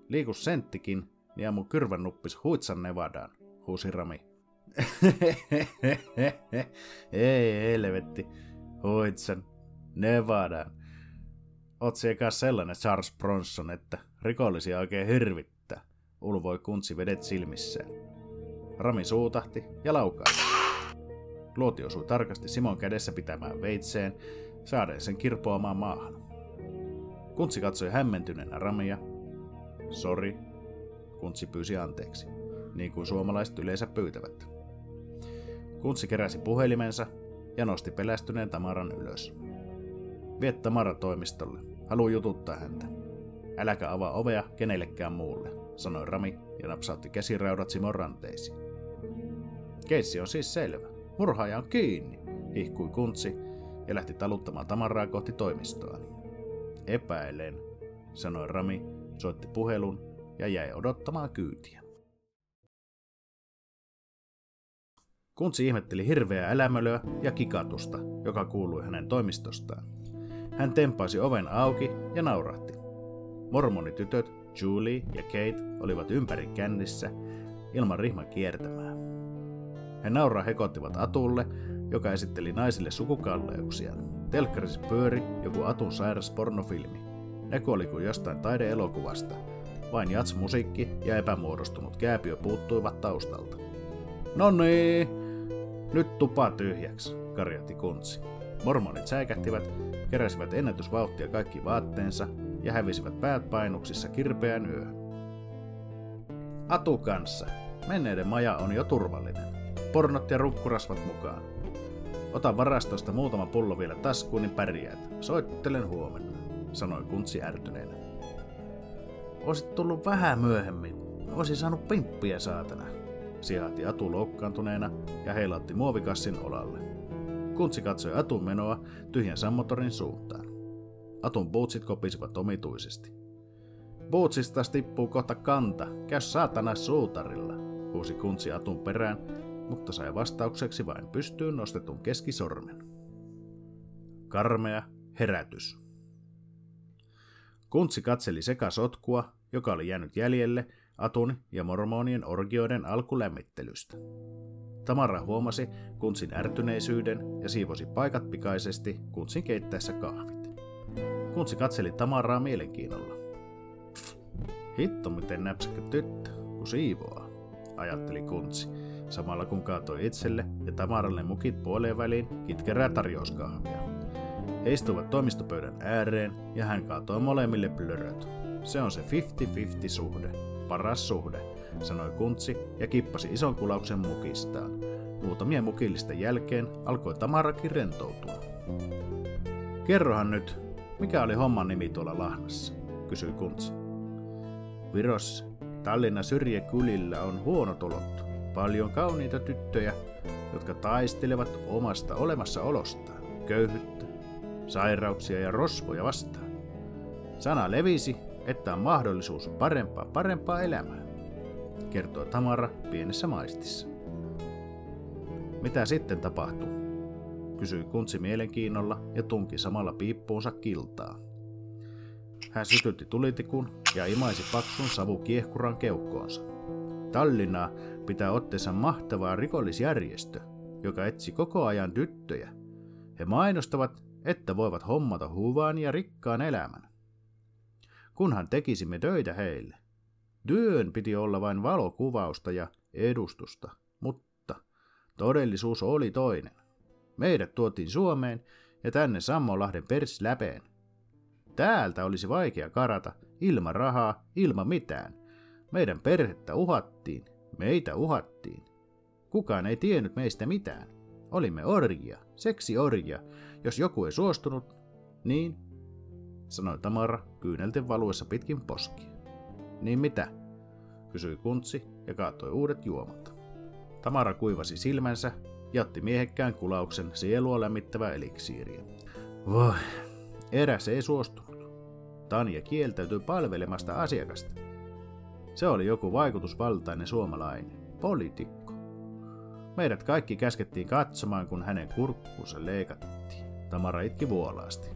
Liiku senttikin, niin ammu kyrvän nuppis huitsan Nevadaan, huusi Rami. Ei helvetti, huitsan Nevadaan. Oot sellainen Charles Bronson, että rikollisia oikein hirvittää, ulvoi kuntsi vedet silmissään. Rami suutahti ja laukaisi. Luoti osui tarkasti Simon kädessä pitämään veitseen, saaden sen kirpoamaan maahan. Kuntsi katsoi hämmentyneenä Ramia. Sori, Kuntsi pyysi anteeksi, niin kuin suomalaiset yleensä pyytävät. Kuntsi keräsi puhelimensa ja nosti pelästyneen Tamaran ylös. Viet Tamara toimistolle. Haluan jututtaa häntä. Äläkä avaa ovea kenellekään muulle, sanoi Rami ja napsautti käsiraudat Simon ranteisiin. Keissi on siis selvä. Murhaaja on kiinni, hihkui kuntsi ja lähti taluttamaan Tamaraa kohti toimistoaan. Epäilen, sanoi Rami, soitti puhelun ja jäi odottamaan kyytiä. Kuntsi ihmetteli hirveää elämölyä ja kikatusta, joka kuului hänen toimistostaan. Hän tempaisi oven auki ja naurahti. Mormonitytöt Julie ja Kate olivat ympäri kännissä ilman rihman kiertämää. He nauraa hekottivat Atulle, joka esitteli naisille sukukalleuksia. Telkkarissa pyöri joku Atun sairas pornofilmi. Näkö oli kuin jostain taideelokuvasta. Vain jats-musiikki ja epämuodostunut kääpiö puuttuivat taustalta. No niin, nyt tupa tyhjäksi, karjatti kuntsi. Mormonit säikähtivät, keräsivät ennätysvauhtia kaikki vaatteensa ja hävisivät päät painuksissa kirpeään yöhön. Atu kanssa. Menneiden maja on jo turvallinen. Pornot ja rukkurasvat mukaan. Ota varastosta muutama pullo vielä taskuun, niin pärjäät. Soittelen huomenna, sanoi kuntsi ärtyneenä. Oisit tullut vähän myöhemmin. Oisin saanut pimppiä saatana, sihahti Atu loukkaantuneena ja heilautti muovikassin olalle. Kuntsi katsoi Atun menoa tyhjän sammotorin suuntaan. Atun bootsit kopisivat omituisesti. Bootsista tippuu kohta kanta, käy saatana suutarilla, huusi kuntsi Atun perään, mutta sai vastaukseksi vain pystyyn nostetun keskisormen. Karmea herätys. Kuntsi katseli sekasotkua, joka oli jäänyt jäljelle Atun ja mormonien orgioiden alkulämmittelystä. Tamara huomasi Kuntsin ärtyneisyyden ja siivosi paikat pikaisesti Kuntsin keittäessä kahvit. Kuntsi katseli Tamaraa mielenkiinnolla. Hitto miten näpsäkkä tyttö, kun siivoaa, ajatteli Kuntsi, samalla kun kaatoi itselle ja Tamaralle mukit puoleen väliin kitkerää tarjouskahvia. He istuivat toimistopöydän ääreen ja hän kaatoi molemmille plöröt. Se on se 50-50 suhde, paras suhde, sanoi Kuntsi ja kippasi ison kulauksen mukistaan. Muutamien mukillisten jälkeen alkoi Tamarakin rentoutua. Kerrohan nyt, mikä oli homman nimi tuolla Lahnassa, kysyi Kuntsi. Virossa, Tallinnan syrjäkylillä on huonot olot. Paljon kauniita tyttöjä, jotka taistelevat omasta olemassaolostaan, köyhyttä, sairauksia ja rosvoja vastaan. Sana levisi, että on mahdollisuus parempaa parempaa elämää, kertoi Tamara pienessä maistissa. Mitä sitten tapahtui? kysyi Kuntsi mielenkiinnolla ja tunki samalla piippuunsa kiltaa. Hän sytytti tulitikun ja imaisi paksun savukiehkuran keuhkoonsa. Tallinnaa pitää otteensa mahtavaa rikollisjärjestö, joka etsi koko ajan tyttöjä. He mainostavat, että voivat hommata huvan ja rikkaan elämän. Kunhan tekisimme töitä heille. Työn piti olla vain valokuvausta ja edustusta, mutta todellisuus oli toinen. Meidät tuotiin Suomeen ja tänne Sammolahden persläpeen. Täältä olisi vaikea karata, ilman rahaa, ilman mitään. Meidän perhettä uhattiin, meitä uhattiin. Kukaan ei tiennyt meistä mitään. Olimme orjia, seksi orjia. Jos joku ei suostunut, niin, sanoi Tamara kyynelten valuessa pitkin poskia. Niin mitä? kysyi Kuntsi ja kaatoi uudet juomat. Tamara kuivasi silmänsä ja otti miehekkään kulauksen sielua lämmittävää eliksiiriä. Voi, eräs ei suostunut. Tanja kieltäytyi palvelemasta asiakasta. Se oli joku vaikutusvaltainen suomalainen, poliitikko. Meidät kaikki käskettiin katsomaan, kun hänen kurkkuunsa leikattiin. Tamara itki vuolaasti.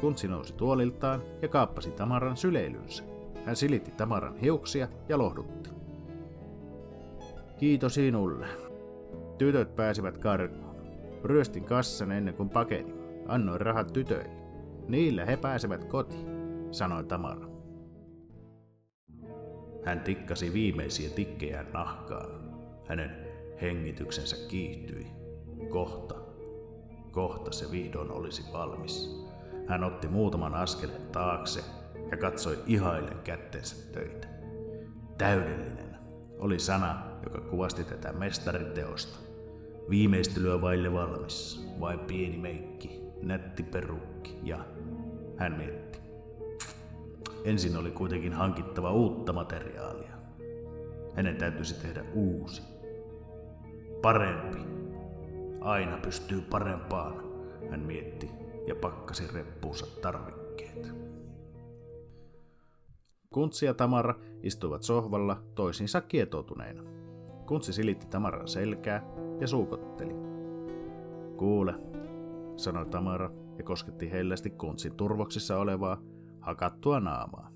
Kuntsi nousi tuoliltaan ja kaappasi Tamaran syleilynsä. Hän silitti Tamaran hiuksia ja lohdutti. Kiitos sinulle. Tytöt pääsivät karkuun. Ryöstin kassan ennen kuin pakeni. Annoin rahat tytöille. Niillä he pääsevät kotiin sanoi Tamara. Hän tikkasi viimeisiä tikkejään nahkaan. Hänen hengityksensä kiihtyi. Kohta, kohta se vihdoin olisi valmis. Hän otti muutaman askeleen taakse ja katsoi ihailen kättensä töitä. Täydellinen oli sana, joka kuvasti tätä mestariteosta. Viimeistelyä vaille valmis, vain pieni meikki, nätti perukki ja hän mietti. Ensin oli kuitenkin hankittava uutta materiaalia. Hänen täytyisi tehdä uusi. Parempi. Aina pystyy parempaan, hän mietti ja pakkasi reppuunsa tarvikkeet. Kuntsi ja Tamara istuivat sohvalla toisiinsa kietoutuneina. Kuntsi silitti Tamaran selkää ja suukotteli. Kuule, sanoi Tamara ja kosketti hellästi kuntsin turvoksissa olevaa, hakattua naamaa.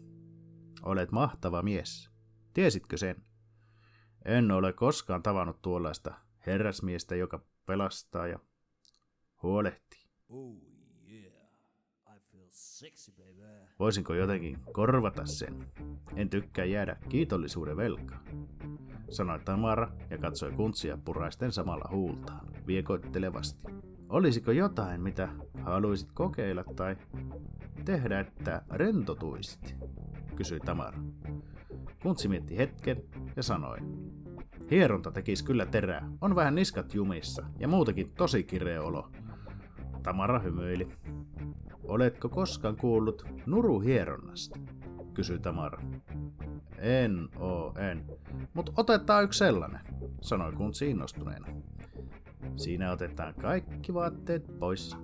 Olet mahtava mies. Tiesitkö sen? En ole koskaan tavannut tuollaista herrasmiestä, joka pelastaa ja huolehtii. Oh, Voisinko jotenkin korvata sen? En tykkää jäädä kiitollisuuden velkaa. Sanoi Tamara ja katsoi kuntsia puraisten samalla huultaan, viekoittelevasti. Olisiko jotain, mitä haluaisit kokeilla tai tehdä, että rentotuisit? Kysyi Tamara. Kuntsi mietti hetken ja sanoi. Hieronta tekisi kyllä terää. On vähän niskat jumissa ja muutenkin tosi kireä olo. Tamara hymyili. Oletko koskaan kuullut nuruhieronnasta? kysyi Tamara. En oo, en. Mut otetaan yksi sellainen, sanoi kuntsi innostuneena. Siinä otetaan kaikki vaatteet pois.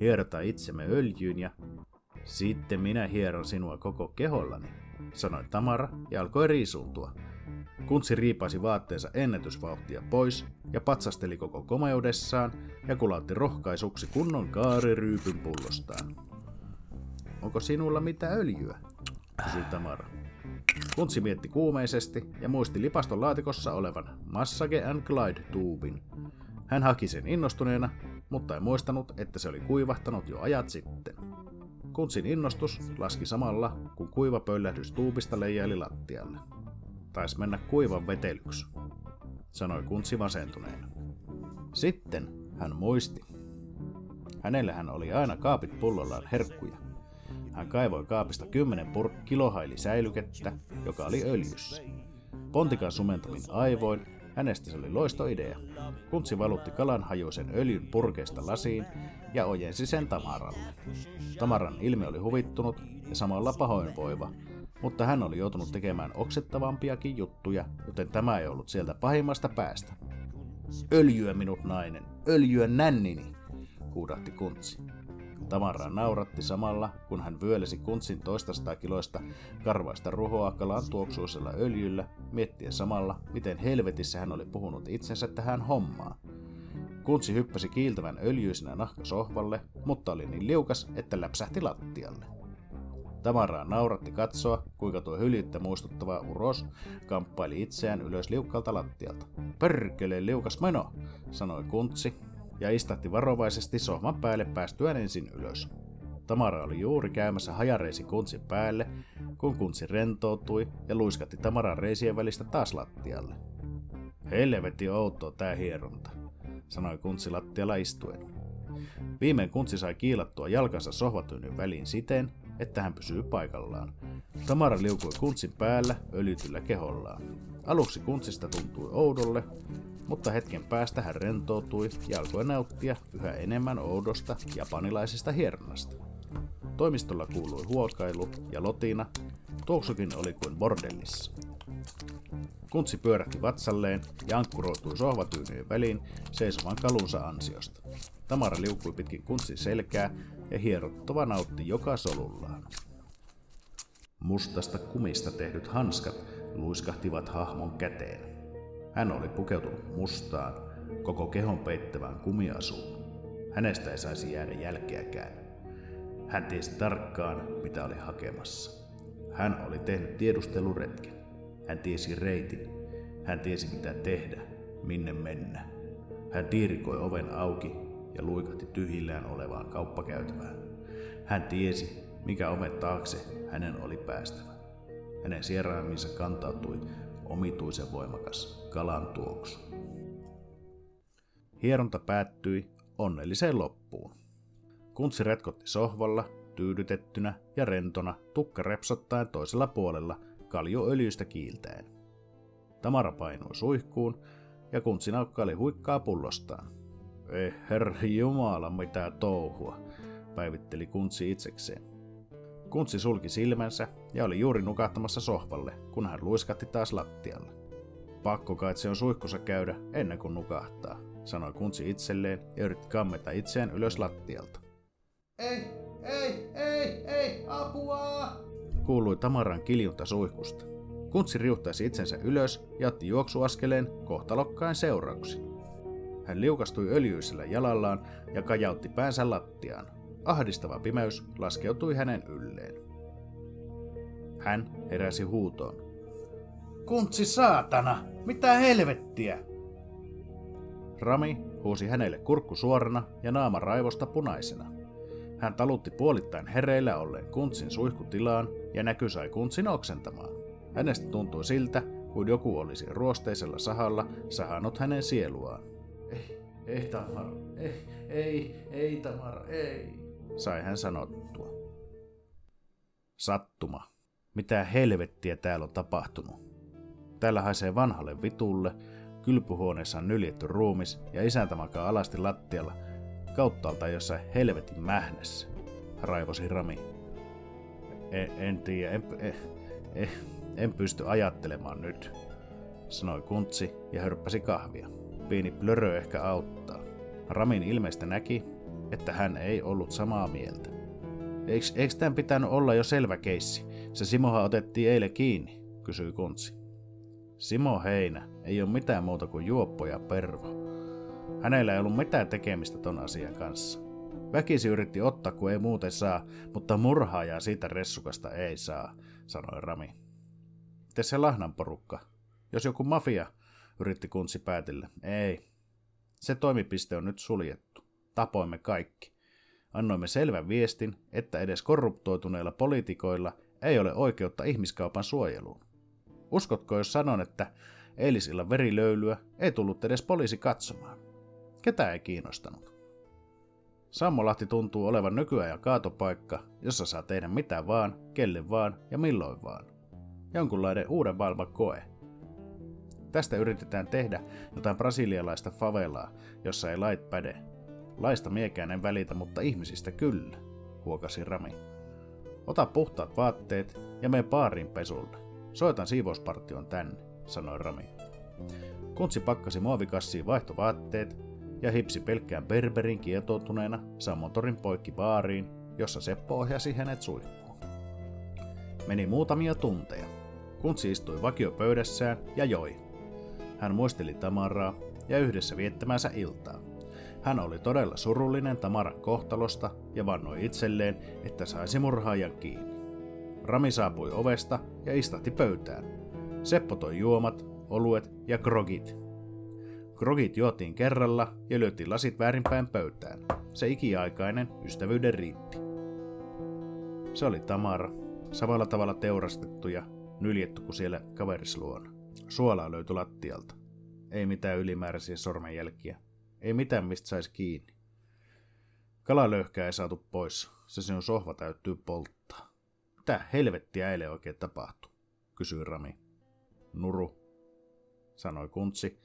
Hierotaan itsemme öljyyn ja sitten minä hieron sinua koko kehollani, sanoi Tamara ja alkoi riisuuntua. Kuntsi riipasi vaatteensa ennätysvauhtia pois ja patsasteli koko komeudessaan ja kulautti rohkaisuksi kunnon kaariryypyn pullostaan. Onko sinulla mitä öljyä? kysyi Tamara. Kuntsi mietti kuumeisesti ja muisti lipaston laatikossa olevan Massage and Glide-tuubin. Hän haki sen innostuneena, mutta ei muistanut, että se oli kuivahtanut jo ajat sitten. Kuntsin innostus laski samalla, kun kuiva pöllähdys tuubista leijaili lattialle. Taisi mennä kuivan vetelyksi, sanoi Kuntsi masentuneena. Sitten hän muisti. Hänellähän oli aina kaapit pullollaan herkkuja. Hän kaivoi kaapista kymmenen pur- kilohaili säilykettä, joka oli öljyssä. Pontikan sumentamin aivoin hänestä se oli loistoidea. Kuntsi valutti kalan hajuisen öljyn purkeista lasiin ja ojensi sen Tamaralle. Tamaran ilme oli huvittunut ja samalla pahoinvoiva, mutta hän oli joutunut tekemään oksettavampiakin juttuja, joten tämä ei ollut sieltä pahimmasta päästä. Öljyä minut nainen, öljyä nännini, huudahti Kuntsi. Tamara nauratti samalla, kun hän vyölesi kuntsin toista kiloista karvaista ruhoa kalan tuoksuisella öljyllä, miettien samalla, miten helvetissä hän oli puhunut itsensä tähän hommaan. Kuntsi hyppäsi kiiltävän öljyisenä nahkasohvalle, mutta oli niin liukas, että läpsähti lattialle. Tamaraa nauratti katsoa, kuinka tuo hyljyttä muistuttava uros kamppaili itseään ylös liukkalta lattialta. Perkele liukas meno, sanoi Kuntsi ja istahti varovaisesti sohvan päälle päästyään ensin ylös. Tamara oli juuri käymässä hajareisi kuntsin päälle, kun kuntsi rentoutui ja luiskatti Tamaran reisien välistä taas lattialle. Helvetti outoa tää hieronta, sanoi kuntsi lattialla istuen. Viimein kuntsi sai kiilattua jalkansa sohvatyynyn väliin siten, että hän pysyy paikallaan. Tamara liukui kuntsin päällä öljytyllä kehollaan. Aluksi kuntsista tuntui oudolle, mutta hetken päästä hän rentoutui ja alkoi nauttia yhä enemmän oudosta japanilaisesta hieronnasta. Toimistolla kuului huokailu ja lotina, tuoksukin oli kuin bordellissa. Kuntsi pyörähti vatsalleen ja ankkuroitui sohvatyynyjen väliin seisovan kalunsa ansiosta. Tamara liukui pitkin kuntsin selkää ja hierottava nautti joka solullaan. Mustasta kumista tehdyt hanskat luiskahtivat hahmon käteen. Hän oli pukeutunut mustaan, koko kehon peittävään kumiasuun. Hänestä ei saisi jäädä jälkeäkään. Hän tiesi tarkkaan, mitä oli hakemassa. Hän oli tehnyt tiedusteluretken. Hän tiesi reitin. Hän tiesi mitä tehdä, minne mennä. Hän tiirikoi oven auki ja luikahti tyhjillään olevaan kauppakäytävään. Hän tiesi, mikä oven taakse hänen oli päästävä. Hänen sieraiminsa kantautui omituisen voimakas kalan tuoksu. Hieronta päättyi onnelliseen loppuun. Kuntsi retkotti sohvalla, tyydytettynä ja rentona, tukka repsottaen toisella puolella kaljuöljystä kiiltäen. Tamara painui suihkuun ja kuntsi naukkaili huikkaa pullostaan. Eh, herra jumala, mitä touhua, päivitteli kuntsi itsekseen. Kuntsi sulki silmänsä ja oli juuri nukahtamassa sohvalle, kun hän luiskatti taas lattialle. Pakko kai se on suihkussa käydä ennen kuin nukahtaa, sanoi Kuntsi itselleen ja yritti kammeta itseään ylös lattialta. Ei, ei, ei, ei, apua! Kuului Tamaran kiljunta suihkusta. Kuntsi riuhtaisi itsensä ylös ja otti juoksuaskeleen kohtalokkain seurauksin. Hän liukastui öljyisellä jalallaan ja kajautti päänsä lattiaan. Ahdistava pimeys laskeutui hänen ylleen. Hän heräsi huutoon. Kuntsi saatana! Mitä helvettiä? Rami huusi hänelle kurkku suorana ja naama raivosta punaisena. Hän talutti puolittain hereillä olleen kuntsin suihkutilaan ja näky sai kuntsin oksentamaan. Hänestä tuntui siltä, kuin joku olisi ruosteisella sahalla sahannut hänen sieluaan. Ei, Tamar, ei, ei, ei Tamar, ei, sai hän sanottua. Sattuma. Mitä helvettiä täällä on tapahtunut? Täällä haisee vanhalle vitulle, kylpyhuoneessa on nyljetty ruumis ja isäntä makaa alasti lattialla kauttaalta jossain helvetin mähnässä, raivosi Rami. En, en tiedä, en, en, en, en pysty ajattelemaan nyt, sanoi kuntsi ja hörppäsi kahvia. Pieni plörö ehkä auttaa. Ramin ilmeistä näki, että hän ei ollut samaa mieltä. Eikö, eikö tämän pitänyt olla jo selvä keissi? Se Simohan otettiin eilen kiinni, kysyi kuntsi. Simo Heinä ei ole mitään muuta kuin juoppo ja pervo. Hänellä ei ollut mitään tekemistä ton asian kanssa. Väkisi yritti ottaa, kun ei muuten saa, mutta murhaajaa siitä ressukasta ei saa, sanoi Rami. Miten se Lahnan porukka? Jos joku mafia, yritti kuntsi päätellä. Ei. Se toimipiste on nyt suljettu. Tapoimme kaikki. Annoimme selvän viestin, että edes korruptoituneilla poliitikoilla ei ole oikeutta ihmiskaupan suojeluun. Uskotko, jos sanon, että eilisillan verilöylyä ei tullut edes poliisi katsomaan? Ketä ei kiinnostanut? Sammolahti tuntuu olevan nykyajan kaatopaikka, jossa saa tehdä mitä vaan, kelle vaan ja milloin vaan. Jonkunlainen uuden maailman koe. Tästä yritetään tehdä jotain brasilialaista favelaa, jossa ei lait päde. Laista miekään en välitä, mutta ihmisistä kyllä, huokasi Rami. Ota puhtaat vaatteet ja mene baariin pesulle. Soitan siivouspartion tänne, sanoi Rami. Kuntsi pakkasi muovikassiin vaihtovaatteet ja hipsi pelkkään berberin kietoutuneena Samotorin poikki baariin, jossa Seppo ohjasi hänet suihkuun. Meni muutamia tunteja. Kuntsi istui vakiopöydässään ja joi. Hän muisteli Tamaraa ja yhdessä viettämänsä iltaa. Hän oli todella surullinen Tamaran kohtalosta ja vannoi itselleen, että saisi murhaajan kiinni. Rami saapui ovesta ja istahti pöytään. Seppo toi juomat, oluet ja krogit. Krogit juotiin kerralla ja lyötiin lasit väärinpäin pöytään. Se ikiaikainen ystävyyden riitti. Se oli Tamara, samalla tavalla teurastettu ja nyljetty kuin siellä kaverisluona. Suolaa löytyi lattialta. Ei mitään ylimääräisiä sormenjälkiä. Ei mitään, mistä saisi kiinni. Kalalöyhkää ei saatu pois. Se sinun sohva täyttyy polttaa. Mitä helvettiä eilen oikein tapahtui? kysyi Rami. Nuru, sanoi Kuntsi,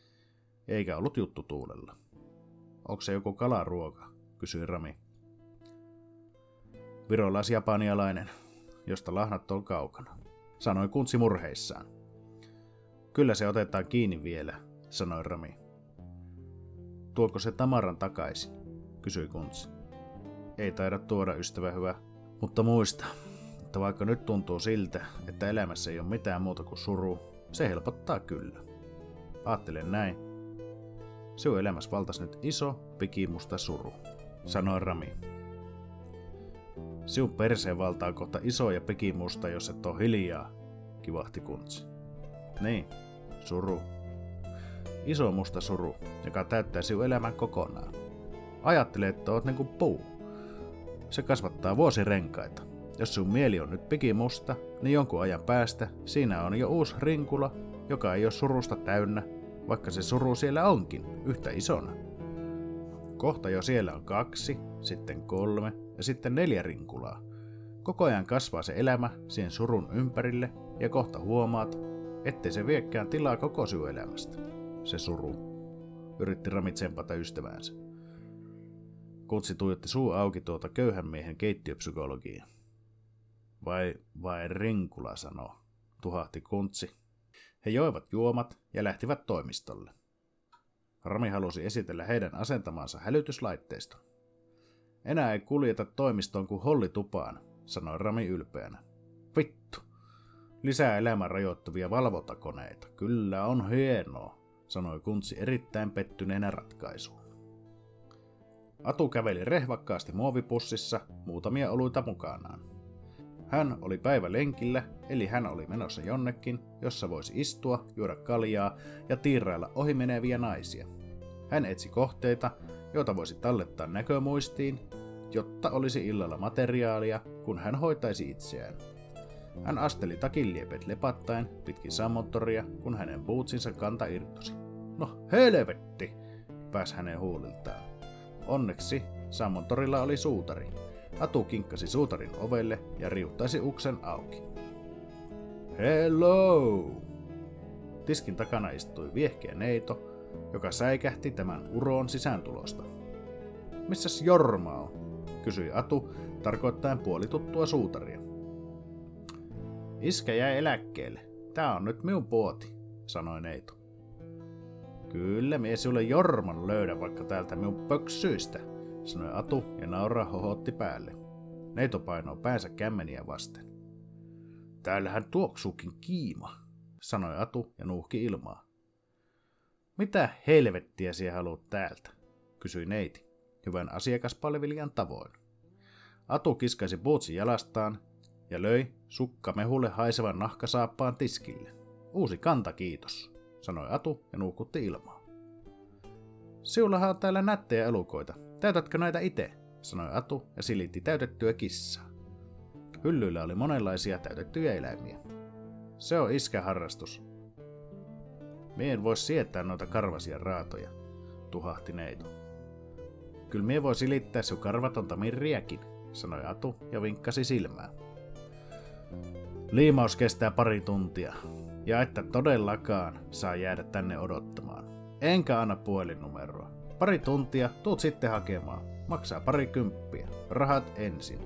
eikä ollut juttu tuulella. Onko se joku kalaruoka? kysyi Rami. Virolais-japanialainen, josta lahnat on kaukana, sanoi Kuntsi murheissaan. Kyllä se otetaan kiinni vielä, sanoi Rami. Tuoko se Tamaran takaisin? kysyi Kuntsi. Ei taida tuoda, ystävä hyvä, mutta muista, että vaikka nyt tuntuu siltä, että elämässä ei ole mitään muuta kuin suru, se helpottaa kyllä. Aattelen näin. Sinun elämässä valtas nyt iso, pikimusta suru, sanoi Rami. Sinun perseen valtaa kohta iso ja pikimusta, jos et ole hiljaa, kivahti kuntsi. Niin, suru. Iso musta suru, joka täyttää sinun elämän kokonaan. Ajattele, että oot niinku puu. Se kasvattaa vuosirenkaita. Jos sun mieli on nyt pikimusta, niin jonkun ajan päästä siinä on jo uusi rinkula, joka ei ole surusta täynnä, vaikka se suru siellä onkin, yhtä isona. Kohta jo siellä on kaksi, sitten kolme ja sitten neljä rinkulaa. Koko ajan kasvaa se elämä siihen surun ympärille ja kohta huomaat, ettei se viekään tilaa koko sinun elämästä. Se suru. Yritti Rami tsempata ystäväänsä. Kutsi tuijotti suu auki tuota köyhän miehen keittiöpsykologiaa. Vai, vai rinkula sanoo, tuhahti kuntsi. He joivat juomat ja lähtivät toimistolle. Rami halusi esitellä heidän asentamansa hälytyslaitteiston. Enää ei kuljeta toimistoon kuin hollitupaan, sanoi Rami ylpeänä. Lisää elämän rajoittuvia valvontakoneita. Kyllä on hienoa, sanoi Kuntsi erittäin pettyneenä ratkaisuun. Atu käveli rehvakkaasti muovipussissa muutamia oluita mukanaan. Hän oli päivä lenkillä, eli hän oli menossa jonnekin, jossa voisi istua, juoda kaljaa ja tiirailla ohimeneviä naisia. Hän etsi kohteita, joita voisi tallettaa näkömuistiin, jotta olisi illalla materiaalia, kun hän hoitaisi itseään. Hän asteli takiliepet lepattaen pitkin sammottoria, kun hänen bootsinsa kanta irtosi. No helvetti, pääsi hänen huuliltaan. Onneksi sammottorilla oli suutari. Atu kinkkasi suutarin ovelle ja riuttaisi uksen auki. Hello! Tiskin takana istui viehkeä neito, joka säikähti tämän uroon sisääntulosta. Missäs Jorma on? kysyi Atu, tarkoittaen puolituttua suutaria. Iskä jäi eläkkeelle. Tää on nyt minun puoti, sanoi neito. Kyllä, mie sulle Jorman löydä vaikka täältä minun pöksyistä, sanoi Atu ja nauraa hohotti päälle. Neito painoi päänsä kämmeniä vasten. Täällähän tuoksuukin kiima, sanoi Atu ja nuuhki ilmaa. Mitä helvettiä sinä haluat täältä, kysyi neiti, hyvän asiakaspalvelijan tavoin. Atu kiskaisi bootsin jalastaan ja löi sukka mehulle haisevan nahkasaappaan tiskille. Uusi kanta kiitos, sanoi Atu ja nuukutti ilmaa. Siullahan on täällä nättejä elukoita. Täytätkö näitä itse? sanoi Atu ja silitti täytettyä kissaa. Hyllyillä oli monenlaisia täytettyjä eläimiä. Se on iskäharrastus. Mie en voi sietää noita karvasia raatoja, tuhahti neito. Kyllä mie voi silittää sun karvatonta mirriäkin, sanoi Atu ja vinkkasi silmää. Liimaus kestää pari tuntia, ja että todellakaan saa jäädä tänne odottamaan. Enkä anna puhelinnumeroa. Pari tuntia, tuut sitten hakemaan. Maksaa pari kymppiä. Rahat ensin.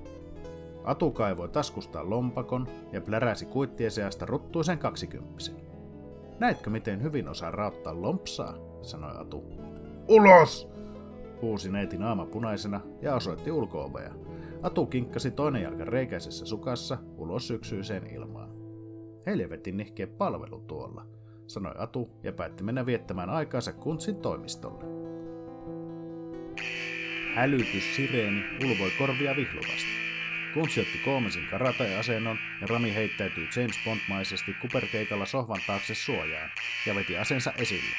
Atu kaivoi taskustaan lompakon ja pläräsi kuittien seasta ruttuisen kaksikymppisen. Näetkö miten hyvin osaa rauttaa lompsaa, sanoi Atu. Ulos! huusi neiti naama punaisena ja osoitti ulkoovea. Atu kinkkasi toinen jalka reikäisessä sukassa ulos syksyiseen ilmaan. Helvetin nihkeä palvelu tuolla, sanoi Atu ja päätti mennä viettämään aikaansa kuntsin toimistolle. Hälytys sireeni ulvoi korvia vihluvasti. Kuntsi otti koomisin karate-asennon ja Rami heittäytyi James Bond-maisesti kuperkeikalla sohvan taakse suojaan ja veti asensa esille.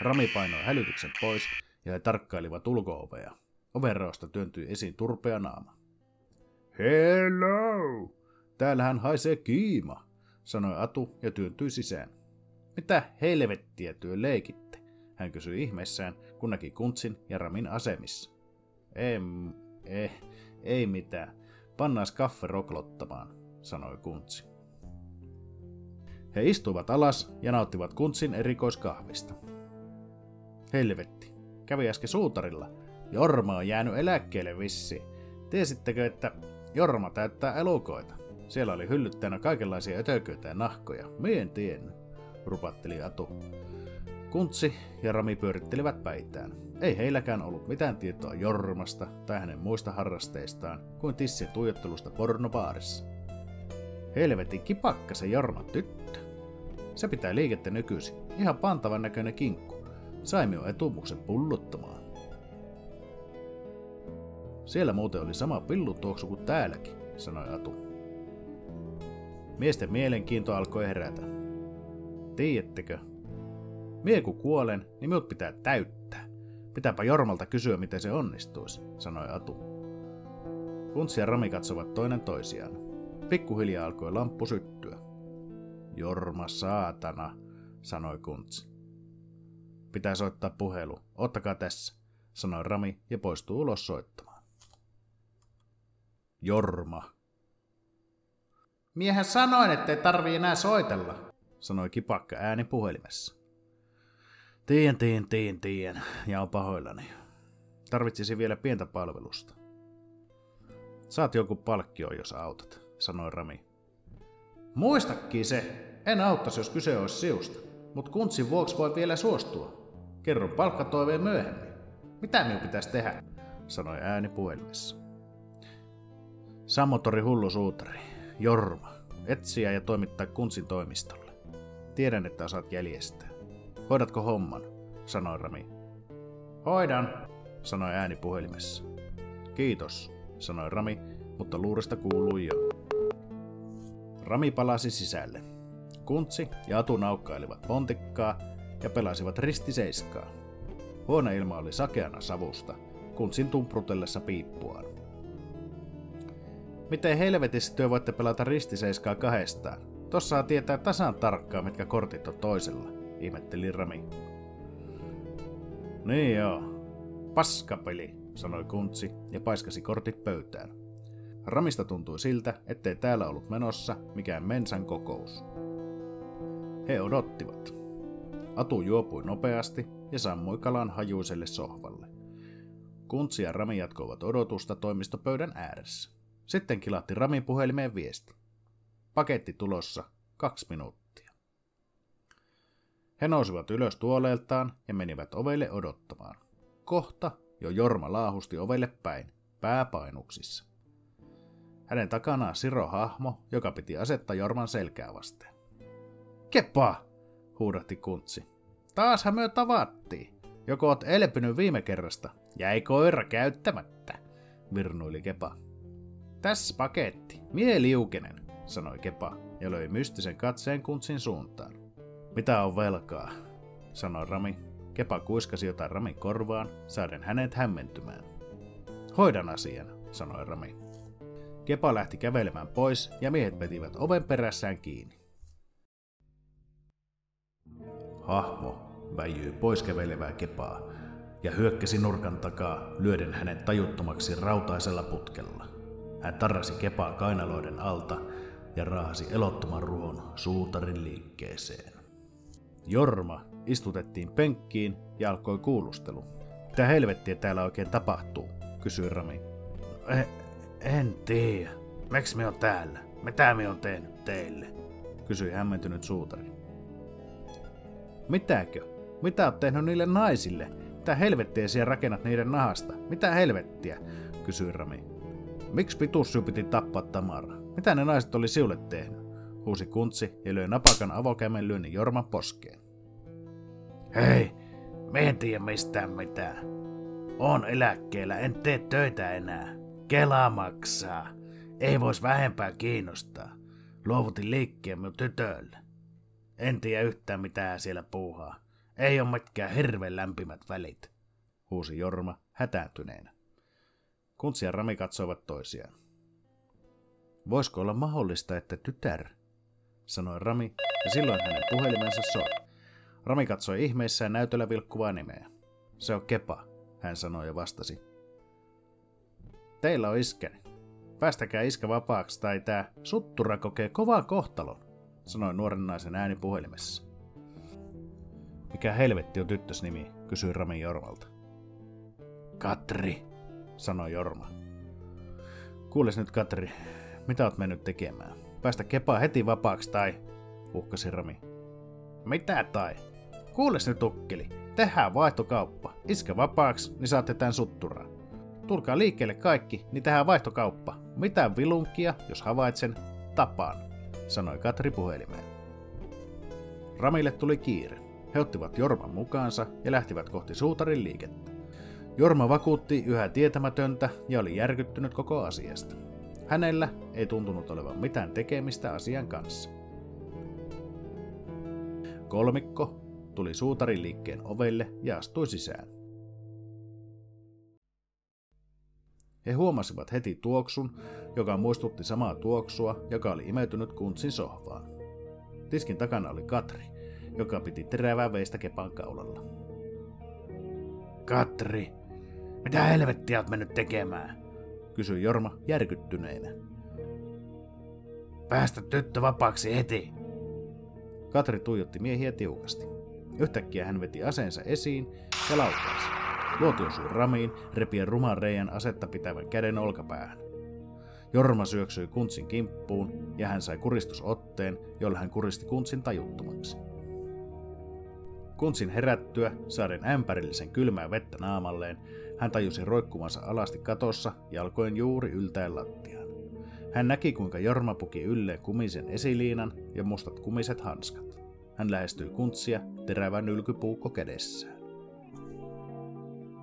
Rami painoi hälytyksen pois ja he tarkkailivat ulkoovea. Overraosta työntyi esiin turpea naama. Hello! Täällähän haisee kiima, sanoi Atu ja työntyi sisään. Mitä helvettiä työ leikitte? Hän kysyi ihmeessään, kun näki Kuntsin ja Ramin asemissa. Em, eh, ei mitään. Pannaas kaffe roklottamaan, sanoi Kuntsi. He istuivat alas ja nauttivat Kuntsin erikoiskahvista. Helvetti, kävi äsken suutarilla. Jorma on jäänyt eläkkeelle vissi. Tiesittekö, että Jorma täyttää elukoita? Siellä oli hyllyttäjänä kaikenlaisia ötököitä ja nahkoja. Mie en tiennyt, rupatteli Atu. Kuntsi ja Rami pyörittelivät päitään. Ei heilläkään ollut mitään tietoa Jormasta tai hänen muista harrasteistaan kuin tissin tuijottelusta pornobaarissa. Helvetin kipakka se Jorma tyttö. Se pitää liikettä nykyisin. Ihan pantavan näköinen kinkku. Saimme jo etumuksen pulluttamaan. Siellä muuten oli sama pillutuoksu kuin täälläkin, sanoi Atu. Miesten mielenkiinto alkoi herätä. Tiedättekö, Mie kun kuolen, niin minut pitää täyttää. Pitääpä Jormalta kysyä, miten se onnistuisi, sanoi Atu. Kuntsi ja Rami katsovat toinen toisiaan. Pikkuhiljaa alkoi lamppu syttyä. Jorma saatana, sanoi Kuntsi. Pitää soittaa puhelu. Ottakaa tässä, sanoi Rami ja poistuu ulos soittamaan. Jorma. Miehän sanoin, ettei tarvii enää soitella, sanoi kipakka ääni puhelimessa. Tien, tien, tien, tien, ja on pahoillani. Tarvitsisi vielä pientä palvelusta. Saat joku palkkio, jos autat, sanoi Rami. Muistakin se. En auttaisi, jos kyse olisi siusta. Mutta kuntsin vuoksi voi vielä suostua. Kerron palkkatoiveen myöhemmin. Mitä minun pitäisi tehdä? sanoi ääni puhelimessa. Sammotori hullu suutari. Jorma. Etsiä ja toimittaa kuntsin toimistolle. Tiedän, että osaat jäljestää. hoidatko homman, sanoi Rami. Hoidan, sanoi ääni puhelimessa. Kiitos, sanoi Rami, mutta luurista kuului jo. Rami palasi sisälle. Kuntsi ja Atu naukkailivat pontikkaa ja pelasivat ristiseiskaa. Huoneilma oli sakeana savusta, Kuntsin tumprutellessa piippuaan. Miten helvetissä työ voitte pelata ristiseiskaa kahdestaan? Tossa tietää tasan tarkkaan, mitkä kortit on toisella, ihmetteli Rami. Niin joo. Paskapeli, sanoi Kuntsi ja paiskasi kortit pöytään. Ramista tuntui siltä, ettei täällä ollut menossa mikään mensan kokous. He odottivat. Atu juopui nopeasti ja sammui kalan hajuiselle sohvalle. Kuntsi ja Rami jatkoivat odotusta toimistopöydän ääressä. Sitten kilahti Ramin puhelimeen viesti. Paketti tulossa, kaksi minuuttia. He nousivat ylös tuoleeltaan ja menivät ovelle odottamaan. Kohta jo Jorma laahusti ovelle päin, pääpainuksissa. Hänen takanaan Siro hahmo, joka piti asettaa Jorman selkää vasten. Kepa! huudahti kuntsi. Taashan me tavattiin. Joko oot elpynyt viime kerrasta? Jäi koira käyttämättä, virnuili Kepa. Tässä paketti, mie liukenen, sanoi Kepa ja löi mystisen katseen kuntsin suuntaan. Mitä on velkaa, sanoi Rami. Kepa kuiskasi jotain Ramin korvaan, saaden hänet hämmentymään. Hoidan asian, sanoi Rami. Kepa lähti kävelemään pois ja miehet vetivät oven perässään kiinni. Hahmo väijyi pois kävelevää Kepaa ja hyökkäsi nurkan takaa lyöden hänet tajuttomaksi rautaisella putkella. Hän tarrasi Kepaa kainaloiden alta ja raahasi elottoman ruhon suutarin liikkeeseen. Jorma istutettiin penkkiin ja alkoi kuulustelu. Mitä helvettiä täällä oikein tapahtuu, kysyi Rami. Eh, en tiedä. Miksi me on täällä? Mitä me on tehnyt teille? Kysyi hämmentynyt suutari. Mitäkö? Mitä oot tehnyt niille naisille? Mitä helvettiä siellä rakennat niiden nahasta? Mitä helvettiä? Kysyi Rami. Miksi pitussu piti tappaa Tamara? Mitä ne naiset oli siulle tehnyt? Huusi kuntsi ja löi napakan avokämen lyönnin Jorman poskeen. Hei, me en tiedä mistään mitään. On eläkkeellä, en tee töitä enää. Kela maksaa. Ei vois vähempää kiinnostaa. Luovutin liikkeen minun tytölle. En tiedä yhtään mitään siellä puuhaa. Ei ole mitkään hirveän lämpimät välit, huusi Jorma hätääntyneenä. Kuntsi ja Rami katsoivat toisiaan. Voisiko olla mahdollista, että tytär, sanoi Rami, ja silloin hänen puhelimensa soi. Rami katsoi ihmeissään näytöllä vilkkuvaa nimeä. Se on Kepa, hän sanoi ja vastasi. Teillä on iskäni. Päästäkää iskä vapaaksi tai tää suttura kokee kovaa kohtalon, sanoi nuoren naisen ääni puhelimessa. Mikä helvetti on tyttös nimi, kysyi Rami Jormalta. Katri, sanoi Jorma. Kuules nyt Katri, mitä oot mennyt tekemään? Päästä kepaa heti vapaaksi tai... uhkasi Rami. Mitä tai? Kuules nyt ukkeli, tehdään vaihtokauppa. Iskä vapaaksi, niin saatte tän sutturaa. Tulkaa liikkeelle kaikki, niin tehdään vaihtokauppa. Mitään vilunkia, jos havaitsen, tapaan, sanoi Katri puhelimeen. Ramille tuli kiire. He ottivat Jorman mukaansa ja lähtivät kohti suutarin liikettä. Jorma vakuutti yhä tietämätöntä ja oli järkyttynyt koko asiasta. Hänellä ei tuntunut olevan mitään tekemistä asian kanssa. Kolmikko tuli suutarin liikkeen ovelle ja astui sisään. He huomasivat heti tuoksun, joka muistutti samaa tuoksua, joka oli imeytynyt kuntsin sohvaan. Tiskin takana oli Katri, joka piti terävää veistä kepan kaulalla. Katri, mitä helvettiä oot mennyt tekemään? kysyi Jorma järkyttyneenä. Päästä tyttö vapaaksi heti! Katri tuijotti miehiä tiukasti. Yhtäkkiä hän veti aseensa esiin ja laukaisi. Luoti osui ramiin, repien ruman reijän asetta pitävän käden olkapäähän. Jorma syöksyi kuntsin kimppuun ja hän sai kuristusotteen, jolla hän kuristi kuntsin tajuttomaksi. Kuntsin herättyä, saaden ämpärillisen kylmää vettä naamalleen, hän tajusi roikkumansa alasti katossa jalkojen juuri yltäen lattiaan. Hän näki, kuinka Jorma puki ylleen kumisen esiliinan ja mustat kumiset hanskat. hän lähestyi kuntsia terävä nylkypuukko kädessään.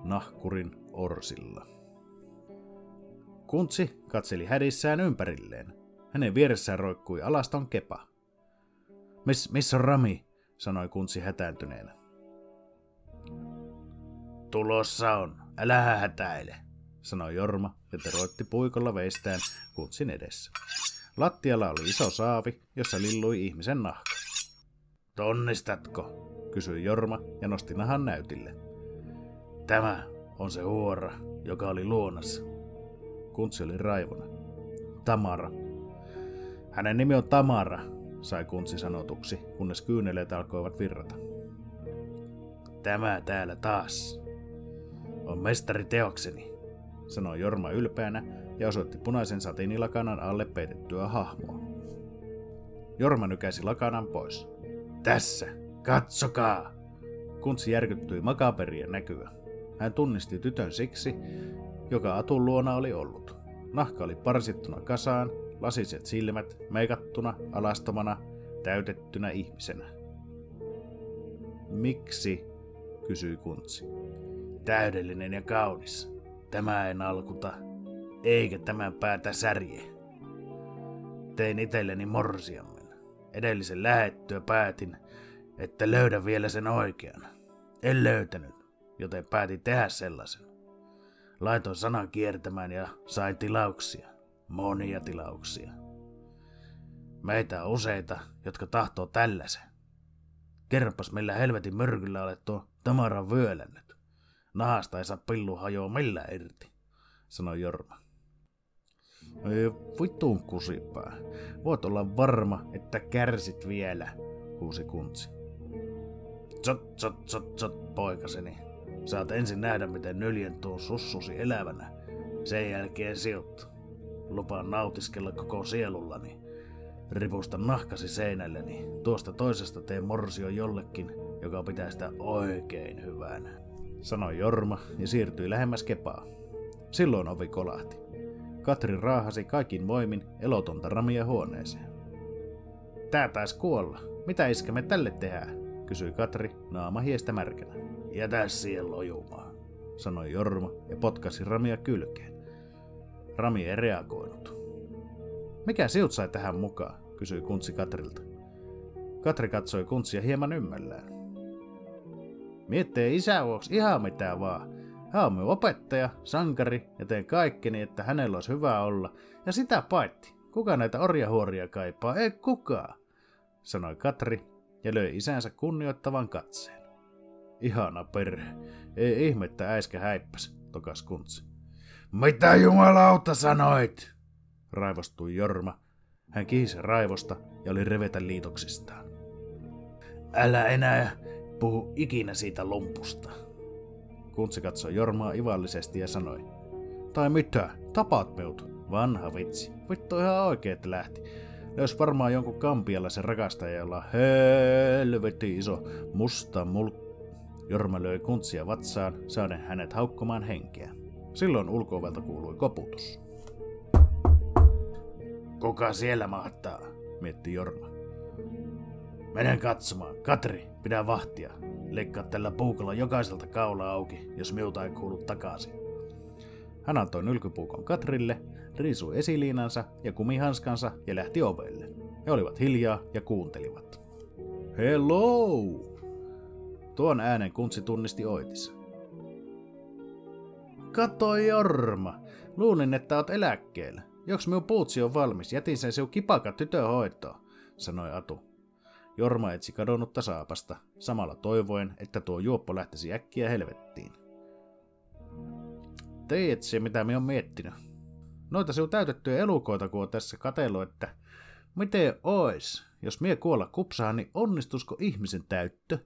Nahkurin orsilla. Kuntsi katseli hädissään ympärilleen. Hänen vieressään roikkui alaston kepa. Miss, missä on Rami? sanoi kuntsi hätääntyneenä. Tulossa on, älä hätäile, sanoi Jorma ja teroitti puikolla veistään kuntsin edessä. Lattialla oli iso saavi, jossa lillui ihmisen nahka. Tonnistatko? kysyi Jorma ja nosti nahan näytille. Tämä on se huora, joka oli luonassa. Kuntsi oli raivona. Tamara. Hänen nimi on Tamara, sai Kuntsi sanotuksi, kunnes kyyneleet alkoivat virrata. Tämä täällä taas on mestari teokseni, sanoi Jorma ylpeänä ja osoitti punaisen satiinilakanan alle peitettyä hahmoa. Jorma nykäisi lakanan pois. Tässä, katsokaa! Kuntsi järkyttyi makaperien näkyä. Hän tunnisti tytön siksi, joka Atun luona oli ollut. Nahka oli parsittuna kasaan, lasiset silmät, meikattuna, alastomana, täytettynä ihmisenä. Miksi? kysyi Kuntsi. Täydellinen ja kaunis. Tämä ei nalkuta, eikä tämän päätä särje. Tein itselleni morsiammen. Edellisen lähettyä päätin, että löydän vielä sen oikean. En löytänyt, joten päätin tehdä sellaisen. Laitoin sanan kiertämään ja sain tilauksia. Monia tilauksia. Meitä on useita, jotka tahtoo tällaisen. Kerropas millä helvetin myrkyllä olet tuo Tamaran vyölännyt. Nahasta ei saa pillu hajoa millään irti, sanoi Jorma. Ei vittuun kusipää. Voit olla varma, että kärsit vielä, huusi kuntsi. Zot, zot, zot, zot, poikaseni. Saat ensin nähdä, miten nyljentuu sussusi elävänä. Sen jälkeen siut. Lupaan nautiskella koko sielullani. Ripusta nahkasi seinälleni. Tuosta toisesta tee morsio jollekin, joka pitää sitä oikein hyvänä. Sanoi Jorma ja siirtyi lähemmäs kepaa. Silloin ovi kolahti. Katri raahasi kaikin voimin elotonta ramia huoneeseen. Tää taisi kuolla. Mitä iskä me tälle tehdään? kysyi Katri naama hiestä märkänä. Jätä siihen lojumaan, sanoi Jorma ja potkasi Ramia kylkeen. Rami ei reagoinut. Mikä siut sai tähän mukaan, kysyi Kuntsi Katrilta. Katri katsoi Kuntsia hieman ymmällään. Miettii isä vuoksi ihan mitä vaan. Hän on minun opettaja, sankari ja teen kaikkeni, että hänellä olisi hyvä olla. Ja sitä paitsi, kuka näitä orjahuoria kaipaa? Ei kukaan, sanoi Katri ja löi isänsä kunnioittavan katseen. Ihana perhe. Ei ihmettä äiskä häippäs, tokas kuntsi. Mitä jumalauta sanoit? Raivostui Jorma. Hän kihisi raivosta ja oli revetä liitoksistaan. Älä enää puhu ikinä siitä lumpusta. Kuntsi katsoi Jormaa ivallisesti ja sanoi. Tai mitä? Tapaat meut. Vanha vitsi. Vittu ihan oikeet lähti. Löys varmaan jonkun kampialla se rakastaja, jolla helvetti iso musta mulkku Jorma löi kuntsia vatsaan, saaden hänet haukkomaan henkeä. Silloin ulkoovelta kuului koputus. Kuka siellä mahtaa? mietti Jorma. Menen katsomaan. Katri, pidä vahtia. Leikkaa tällä puukolla jokaiselta kaula auki, jos miuta ei kuulu takaisin. Hän antoi nylkypuukon Katrille, riisui esiliinansa ja kumihanskansa ja lähti ovelle. He olivat hiljaa ja kuuntelivat. Hello! Tuon äänen kuntsi tunnisti Oitis. Kato Jorma, luulin, että oot eläkkeellä. Joks minun puutsi on valmis, jätin sen sinun kipaka tytön hoitoon, sanoi Atu. Jorma etsi kadonnutta saapasta, samalla toivoen, että tuo juoppo lähtisi äkkiä helvettiin. Tiedätkö, mitä me on miettinyt? Noita sinun täytettyjä elukoita, kun on tässä katelu, että miten ois, jos mie kuolla kupsaan, niin onnistusko ihmisen täyttö?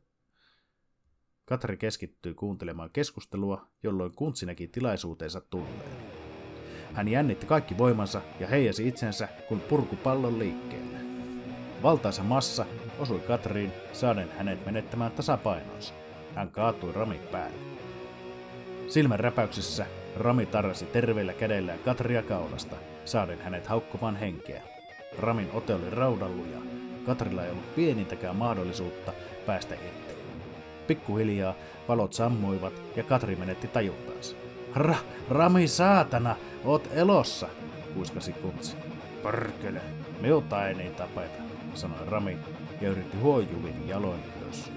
Katri keskittyi kuuntelemaan keskustelua, jolloin kuntsi näki tilaisuuteensa tulleen. Hän jännitti kaikki voimansa ja heijasi itsensä kuin purkupallon liikkeelle. Valtaisa massa osui Katriin, saaden hänet menettämään tasapainonsa. Hän kaatui Rami päälle. Silmän räpäyksessä Rami tarrasi terveellä kädellä Katria kaulasta, saaden hänet haukkomaan henkeä. Ramin ote oli raudalluja. Katrilla ei ollut pienintäkään mahdollisuutta päästä irti. Pikkuhiljaa valot sammuivat ja Katri menetti tajuntaansa. Ra, Rami saatana, oot elossa, kuiskasi kuntsi. Pörkele, minulta ei niin tapeta, sanoi Rami ja yritti huojuvin jaloin ylös.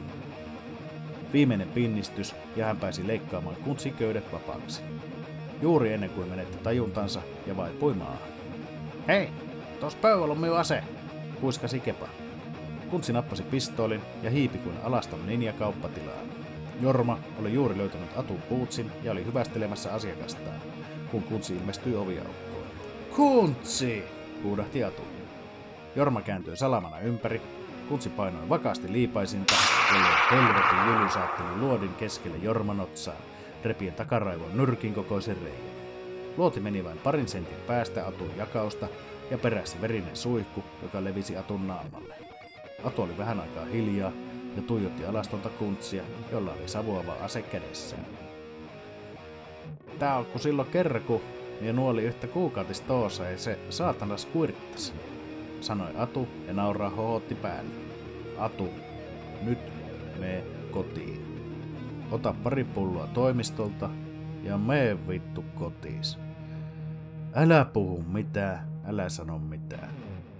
Viimeinen pinnistys ja hän pääsi leikkaamaan kuntsin köydet vapaaksi. Juuri ennen kuin menetti tajuntansa ja vaipui maahan. Hei, tos pöydällä on minun ase, kuiskasi Kepa. Kuntsi nappasi pistoolin ja hiipi kuin alaston ninja kauppatilaan. Jorma oli juuri löytänyt Atun puutsin ja oli hyvästelemässä asiakastaan, kun Kuntsi ilmestyi oviaukkoon. Kuntsi! huudahti Atu. Jorma kääntyi salamana ympäri. Kuntsi painoi vakaasti liipaisinta, jolloin helvetin jyly saatteli luodin keskelle Jorman otsaan, repien takaraivon nyrkin kokoisen reijän. Luoti meni vain parin sentin päästä Atun jakausta ja perässä verinen suihku, joka levisi Atun naamalle. Atu oli vähän aikaa hiljaa ja tuijotti alastonta kuntsia, jolla oli savuava ase kädessään. Tää on silloin kerku ja nuoli yhtä kuukautistoosa ja se saatanas kuirittas, sanoi Atu ja nauraa hohotti päälle. Atu, nyt me kotiin. Ota pari pulloa toimistolta ja mene vittu kotiis. Älä puhu mitään, älä sano mitään.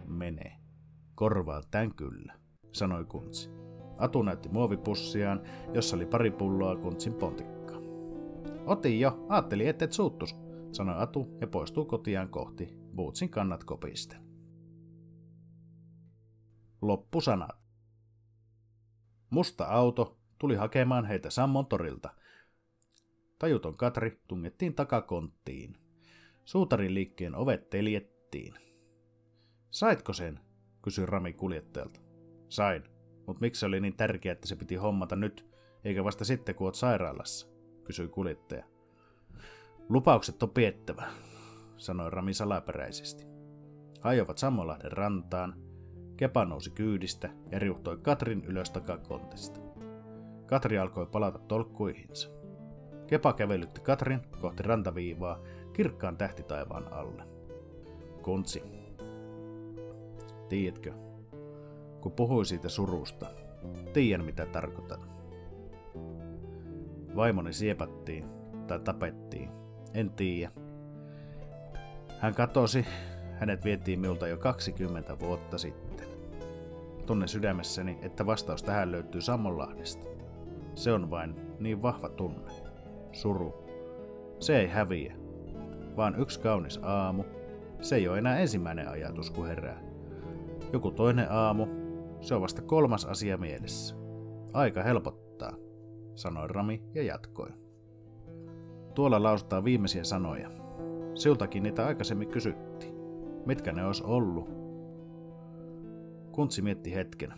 Mene. Korvaa tän kyllä, sanoi kuntsi. Atu näytti muovipussiaan, jossa oli pari pulloa kuntsin pontikkaa. Otin jo, ajattelin et suuttus, sanoi Atu ja poistui kotiaan kohti, Bootsin kannat kopisten. Loppusanat. Musta auto tuli hakemaan heitä Sammon torilta. Tajuton Katri tungettiin takakonttiin. Suutarin liikkeen ovet teljettiin. Saitko sen? kysyi Rami kuljettajalta. Sain, mutta miksi se oli niin tärkeää, että se piti hommata nyt, eikä vasta sitten, kun oot sairaalassa? kysyi kuljettaja. Lupaukset on piettävä, sanoi Rami salaperäisesti. Hajovat Sammonlahden rantaan, Kepa nousi kyydistä ja riuhtoi Katrin ylös takakontista. Katri alkoi palata tolkkuihinsa. Kepa kävelytti Katrin kohti rantaviivaa kirkkaan tähtitaivaan alle. Kuntsi. Tiedätkö, kun puhui siitä surusta, tiedän mitä tarkoitan. Vaimoni siepattiin tai tapettiin, en tiedä. Hän katosi, hänet vietiin minulta jo 20 vuotta sitten. Tunne sydämessäni, että vastaus tähän löytyy Sammonlahdesta. Se on vain niin vahva tunne. Suru. Se ei häviä, vaan yksi kaunis aamu. Se ei ole enää ensimmäinen ajatus, kun herää. Joku toinen aamu. Se on vasta kolmas asia mielessä. Aika helpottaa, sanoi Rami ja jatkoi. Tuolla lausutaan viimeisiä sanoja. Siltakin niitä aikaisemmin kysyttiin. Mitkä ne olisi ollut? Kuntsi mietti hetken.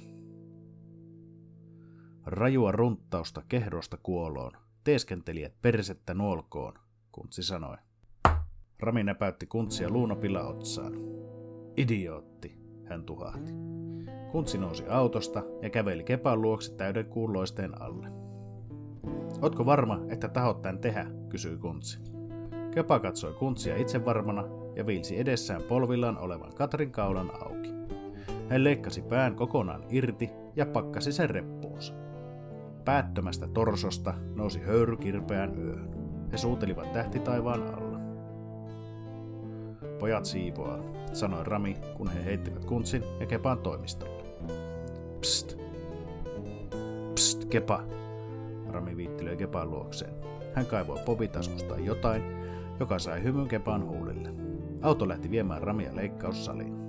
Rajua runttausta kehdosta kuoloon. Teeskentelijät persettä nuolkoon, Kuntsi sanoi. Rami näpäytti kuntsia luunopilla otsaan. Idiootti, hän tuhahti. Kuntsi nousi autosta ja käveli Kepan luoksi täyden kuuloisteen alle. Otko varma, että tahot tän tehdä, kysyi Kuntsi. Kepa katsoi Kuntsia itse varmana ja viilsi edessään polvillaan olevan Katrin kaulan auki. Hän leikkasi pään kokonaan irti ja pakkasi sen reppuunsa. Päättömästä torsosta nousi höyry kirpeään yöhön. He suutelivat tähtitaivaan alla. Pojat siivoaa, sanoi Rami, kun he heittivät kuntsin ja Kepaan toimistolle. Psst! Psst, Kepa! Rami viittilöi Kepaan luokseen. Hän kaivoi povitaskustaan jotain, joka sai hymyn Kepaan huulille. Auto lähti viemään Ramia leikkaussaliin.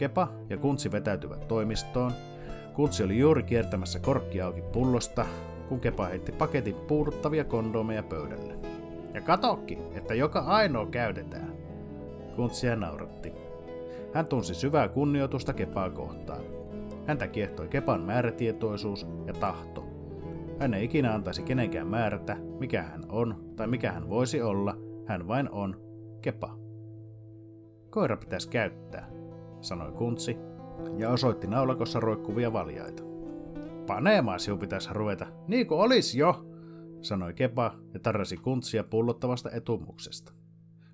Kepa ja Kuntsi vetäytyvät toimistoon. Kuntsi oli juuri kiertämässä korkki auki pullosta, kun Kepa heitti paketin puuduttavia kondomeja pöydälle. Ja katokki, että joka ainoa käytetään. Kuntsia nauratti. Hän tunsi syvää kunnioitusta Kepaa kohtaan. Häntä kiehtoi Kepan määrätietoisuus ja tahto. Hän ei ikinä antaisi kenenkään määrätä, mikä hän on tai mikä hän voisi olla, hän vain on Kepa. Koira pitäisi käyttää, sanoi Kuntsi ja osoitti naulakossa roikkuvia valjaita. Paneemaan sinun pitäisi ruveta, niin kuin olis jo, sanoi Kepa ja tarrasi Kuntsia pullottavasta etumuksesta.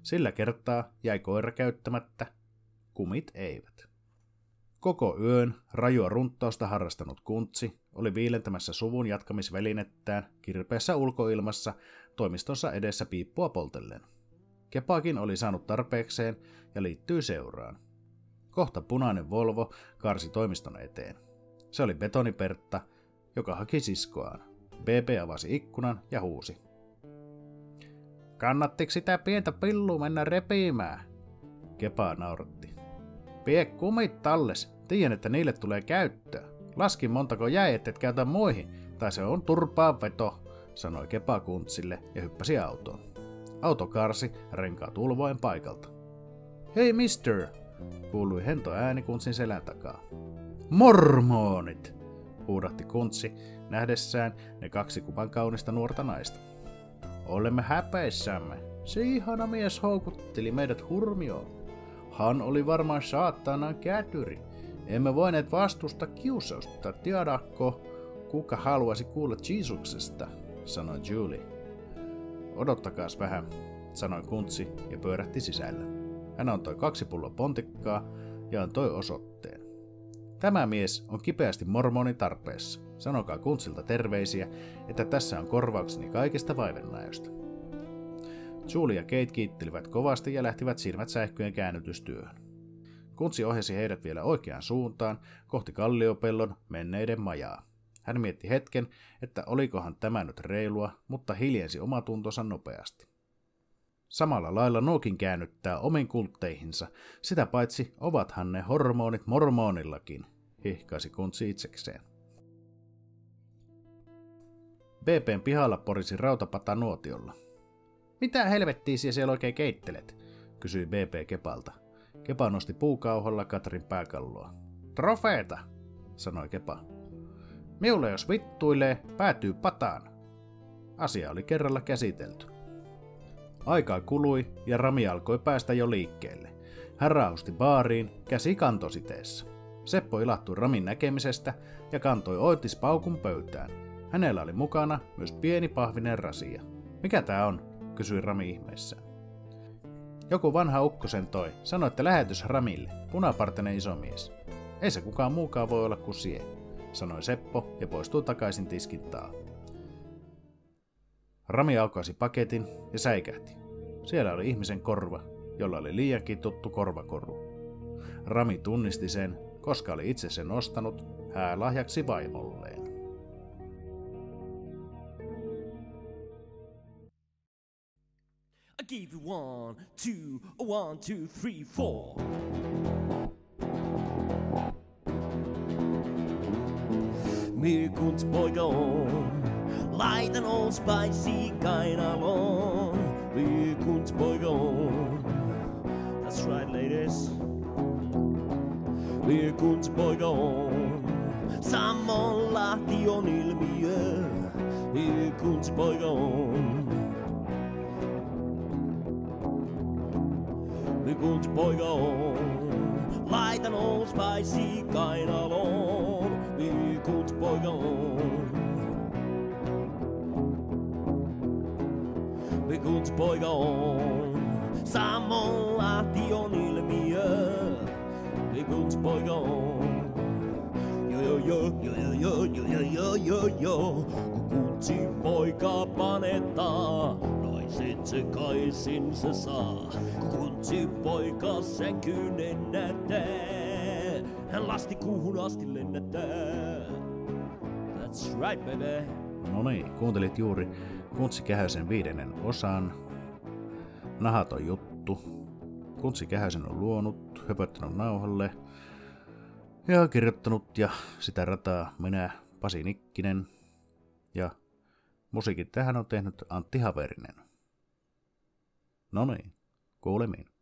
Sillä kertaa jäi koira käyttämättä, kumit eivät. Koko yön rajua runttausta harrastanut kuntsi oli viilentämässä suvun jatkamisvälinettään kirpeässä ulkoilmassa toimistonsa edessä piippua poltellen. Kepakin oli saanut tarpeekseen ja liittyi seuraan. Kohta punainen Volvo karsi toimiston eteen. Se oli betonipertta, joka haki siskoaan. BB avasi ikkunan ja huusi. Kannattiko sitä pientä pillua mennä repimään? Kepa nauratti. Pie kumit talles, tiedän, että niille tulee käyttöä. Laskin montako jäi, et käytä muihin, tai se on turpaa veto, sanoi Kepa kuntsille ja hyppäsi autoon. Auto karsi renkaa tulvoen paikalta. Hei mister, kuului hento ääni kuntsin selän takaa. Mormonit, huudahti kuntsi nähdessään ne kaksi kuvan kaunista nuorta naista. Olemme häpeissämme. Se ihana mies houkutteli meidät hurmioon. Han oli varmaan saattanan kätyri. Emme voineet vastusta kiusausta, tiedäkö, kuka haluaisi kuulla Jeesuksesta, sanoi Julie. Odottakaas vähän, sanoi kuntsi ja pyörähti sisällä. Hän antoi kaksi pulloa pontikkaa ja antoi osoitteen. Tämä mies on kipeästi mormoni tarpeessa. Sanokaa kuntsilta terveisiä, että tässä on korvaukseni kaikista vaivennäöstä. Julie ja Kate kiittelivät kovasti ja lähtivät silmät sähköjen käännytystyöhön. Kuntsi ohjasi heidät vielä oikeaan suuntaan, kohti Kalliopellon menneiden majaa. Hän mietti hetken, että olikohan tämä nyt reilua, mutta hiljensi omatuntonsa nopeasti. Samalla lailla nuokin käännyttää omiin kultteihinsa, sitä paitsi ovathan ne hormonit mormonillakin, hihkaisi kuntsi itsekseen. BPn pihalla porisi rautapata nuotiolla. Mitä helvettiä siellä oikein keittelet? kysyi BP Kepalta. Kepa nosti puukauholla Katrin pääkalloa. Trofeeta, sanoi Kepa. Minulle jos vittuilee, päätyy pataan. Asia oli kerralla käsitelty. Aikaa kului ja Rami alkoi päästä jo liikkeelle. Hän raahusti baariin, käsi kantositeessa. Seppo ilahtui Ramin näkemisestä ja kantoi oitis paukun pöytään. Hänellä oli mukana myös pieni pahvinen rasia. Mikä tää on? kysyi Rami ihmeessä. Joku vanha ukko sen toi. Sanoi, että lähetys Ramille. Punapartenen isomies. Ei se kukaan muukaan voi olla kuin sie, sanoi Seppo ja poistui takaisin tiskin taa. Rami aukaisi paketin ja säikähti. Siellä oli ihmisen korva, jolla oli liiankin tuttu korvakoru. Rami tunnisti sen, koska oli itse sen ostanut häälahjaksi vaimolleen. I you one, two, one, two, three, four. Mirkuntspoika on, Leiden ons bij boy gone That's right, ladies. Wirkungsbeugung. Sammolla tion ilmiö, Wirkungsbeugung. Wirkungsbeugung. Leiden ons bij boy gone tarvik kuks poika on. Samonlahti on ilmiö, tarvik kuks poika on. Jo jo jo, jo jo jo, jo jo jo jo, kun kutsi poika panetaan, naiset sekaisin se saa. Kun kutsi poika sänkyyn hän lasti kuuhun asti lennättää. That's right baby. No niin, kuuntelit juuri Kuntsi Kähösen viidennen osan. Nahaton juttu. Kuntsi Kähösen on luonut, höpöttänyt nauhalle ja kirjoittanut ja sitä rataa minä, Pasi Nikkinen. Ja musiikit tähän on tehnyt Antti Haverinen. No niin, kuulemiin.